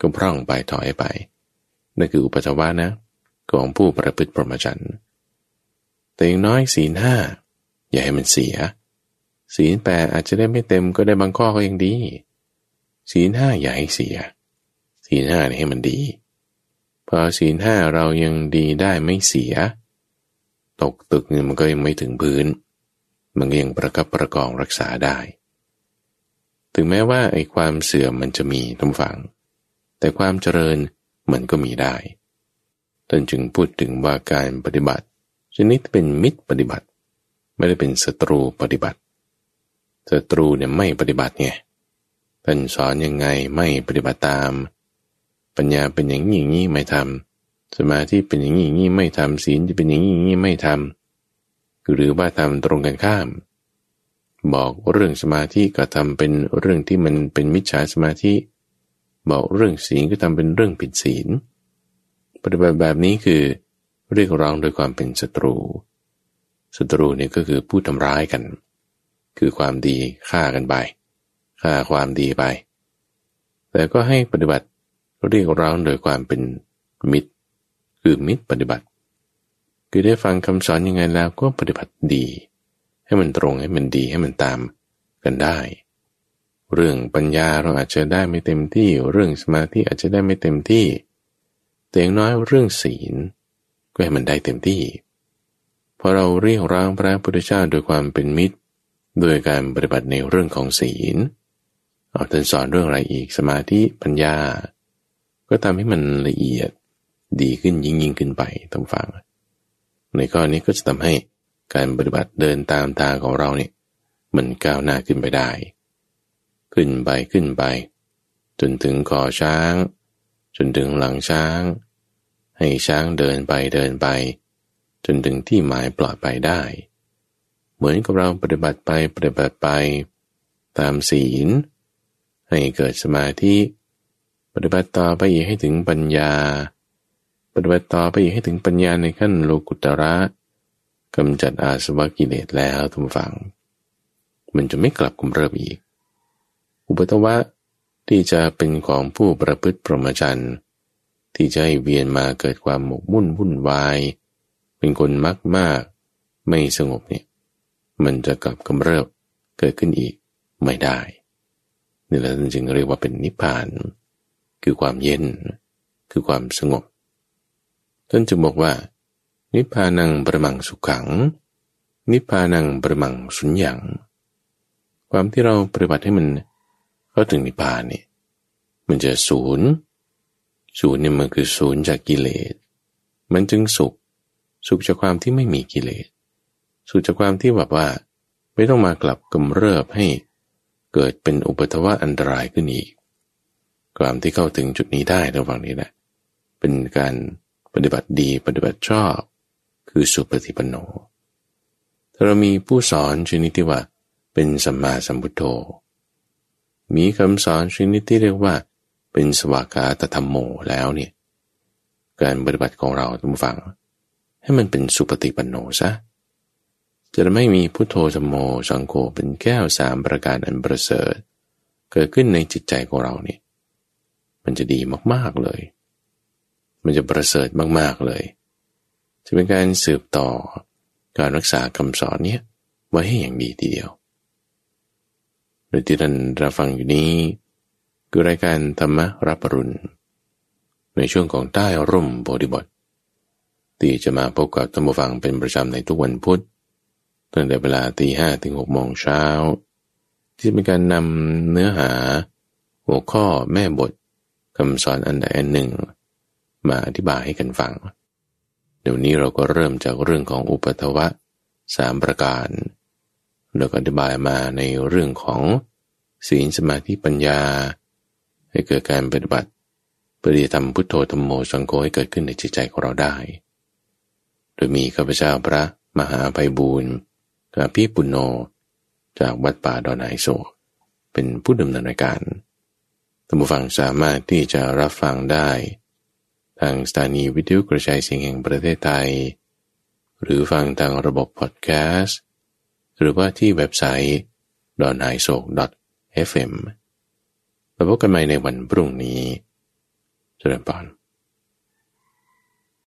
ก็พร่องไปถอยไปนั่นคืออุปจาวะนะ ของผู้ประพฤติพรหมจรรย์แต่อย่างน้อยศีลห้าอย่าให้มันเสีย ศีลแปดอาจจะได้ไม่เต็มก็ได้บางข้อก็ยังดี ศีลห้าอย่าให้เสีย ศีลห้าให้มันดี พอศีลห้าเรายังดีได้ไม่เสีย ตกตึกเนี่ยมันก็ยังไม่ถึงพื้น มันยังประคับประกองรักษาได้ ถึงแม้ว่าไอ้ความเสื่อมมันจะมีทุกฝัง แต่ความเจริญมันก็มีได้ ท่านจึงพูดถึงว่าการปฏิบัติ ชนิดเป็นมิตรปฏิบัติ ไม่ได้เป็นศัตรูปฏิบัติศัตรูเนี่ยไม่ปฏิบัติไงท่านสอนยังไงไม่ปฏิบัติตาม ปัญญาเป็นอย่างนี้อย่างนี้ไม่ทำสมาธิเป็นอย่างนี้อย่างนี้ไม่ทำศีลจะเป็นอย่างนี้อย่างนี้ไม่ทำหรือว่าทำตรงกันข้าม บอกเรื่องสมาธิก็ทำเป็นเรื่องที่มันเป็นมิจฉาสมาธิ บอกเรื่องศีลก็ทำเป็นเรื่องผิดศีล ปฏิบัติแบบนี้คือเรียกร้องโดยความเป็นศัตรู ศัตรูเนี่ยก็คือผู้ทำร้ายกัน คือความดีฆ่ากันไปฆ่าความดีไป แต่ก็ให้ปฏิบัติเรียกร้องโดยความเป็นมิตร คือมิตรปฏิบัติ คือได้ฟังคำสอนยังไงแล้วก็ปฏิบัติดี ให้มันตรงให้มันดีให้มันตามกันได้ เรื่องปัญญาเราอาจจะได้ไม่เต็มที่ เรื่องสมาธิอาจจะได้ไม่เต็มที่ แต่อย่างน้อยเรื่องศีลก็ให้มันได้เต็มที่พอเราเรียกร้องพระพุทธเจ้าโดยความเป็นมิตร โดยการปฏิบัติในเรื่องของศีลเอาท่านสอนเรื่องอะไรอีกสมาธิปัญญา ก็ทำให้มันละเอียดดีขึ้นยิ่งยิ่งขึ้นไปต้องฟัง ในข้อนี้ก็จะทำให้การปฏิบัติเดินตามทางของเราเนี่ยมันก้าวหน้าขึ้นไปได้ ขึ้นไปขึ้นไป จนถึงคอช้าง จนถึงหลังช้าง ให้ช้างเดินไปเดินไป จนถึงที่หมายปลอดภัยได้ เหมือนกับเราปฏิบัติไปปฏิบัติไป ตามศีล ให้เกิดสมาธิ ปฏิบัติต่อไปอีกให้ถึงปัญญา ปฏิบัติต่อไปอีกให้ถึงปัญญาในขั้นโลกุตระกำจัดอาสวะกิเลสแล้วทุกฝัง มันจะไม่กลับกุมเริบอีก อุปตวะที่จะเป็นของผู้ประพฤติปรมจันทร์ ที่จะให้เวียนมาเกิดความหมกมุ่นวุ่นวาย เป็นคนมักมาก ไม่สงบเนี่ยมันจะกลับกำเริบเกิดขึ้นอีกไม่ได้นี่แหละจึงเรียกว่าเป็นนิพพาน คือความเย็น คือความสงบท่านจึงบอกว่า นิพพานังประมังสุขัง นิพพานังประมังสุญญ์ความที่เราปฏิบัติให้มันเข้าถึงนิพพานเนี่ยมันจะศูนย์ ศูนย์เนี่ยมันคือศูนย์จากกิเลส มันจึงสุข สุขจากความที่ไม่มีกิเลส สุขจากความที่แบบว่า ไม่ต้องมากลับกำเริบให้เกิดเป็นอุปทวะอันตรายขึ้นอีก ความที่เข้าถึงจุดนี้ได้ระหว่างนี้แหละเป็นการปฏิบัติดีปฏิบัติชอบ คือสุปฏิปันโนถ้าเรามีผู้สอนชนิดที่ว่า เป็นสัมมาสัมพุทโธ มีคำสอนชนิดที่เรียกว่า เป็นสวากาตธรรมโมแล้วเนี่ย การปฏิบัติของเราทุกฝัง ให้มันเป็นสุปฏิปันโนซะจะไม่มีพุทโธธรรมโมสังโฆเป็นแก้วสามประการอันประเสริฐ เกิดขึ้นในจิตใจของเราเนี่ย มันจะดีมากๆเลย มันจะประเสริฐมากๆเลย จะเป็นการสืบต่อการรักษาคำสอนเนี้ไว้ให้อย่างดีทีเดียวโดยที่ท่านรับฟังอยู่นี้ คือรายการธรรมรับปรุณ ในช่วงของใต้ร่มโพธิบทที่จะมาพบกับธรรมฟังเป็นประจำในทุกวันพุธตั้งแต่เวลาตีห้ถึงหกโมงเช้า ที่เป็นการนำเนื้อหา หัวข้อแม่บทคำสอนอันใดอันหนึ่ง มาอธิบายให้กันฟัง เดี๋ยวนี้เราก็เริ่มจากเรื่องของอุปทวะสามประการแล้วก็อธิบายมาในเรื่องของศีลสมาธิปัญญา ให้เกิดการปฏิบัติปฏิธรรมพุทโธธรรมโมสังโฆให้เกิดขึ้นในจิตใจของเราได้ โดยมีข้าพเจ้าพระมหาไพบูรณ์กับพี่ปุณโญจากวัดป่าดอนไฮโซเป็นผู้ดำเนินรายการท่านผู้ฟังสามารถที่จะรับฟังได้ ทางสถานีวิทยุกระจายเสียงแห่งประเทศไทย หรือฟังทางระบบพอดแคสต์ หรือว่าที่เว็บไซต์ d o n a i s o k fm แล้วพบกันใหม่ในวันพรุ่งนี้เจริญพร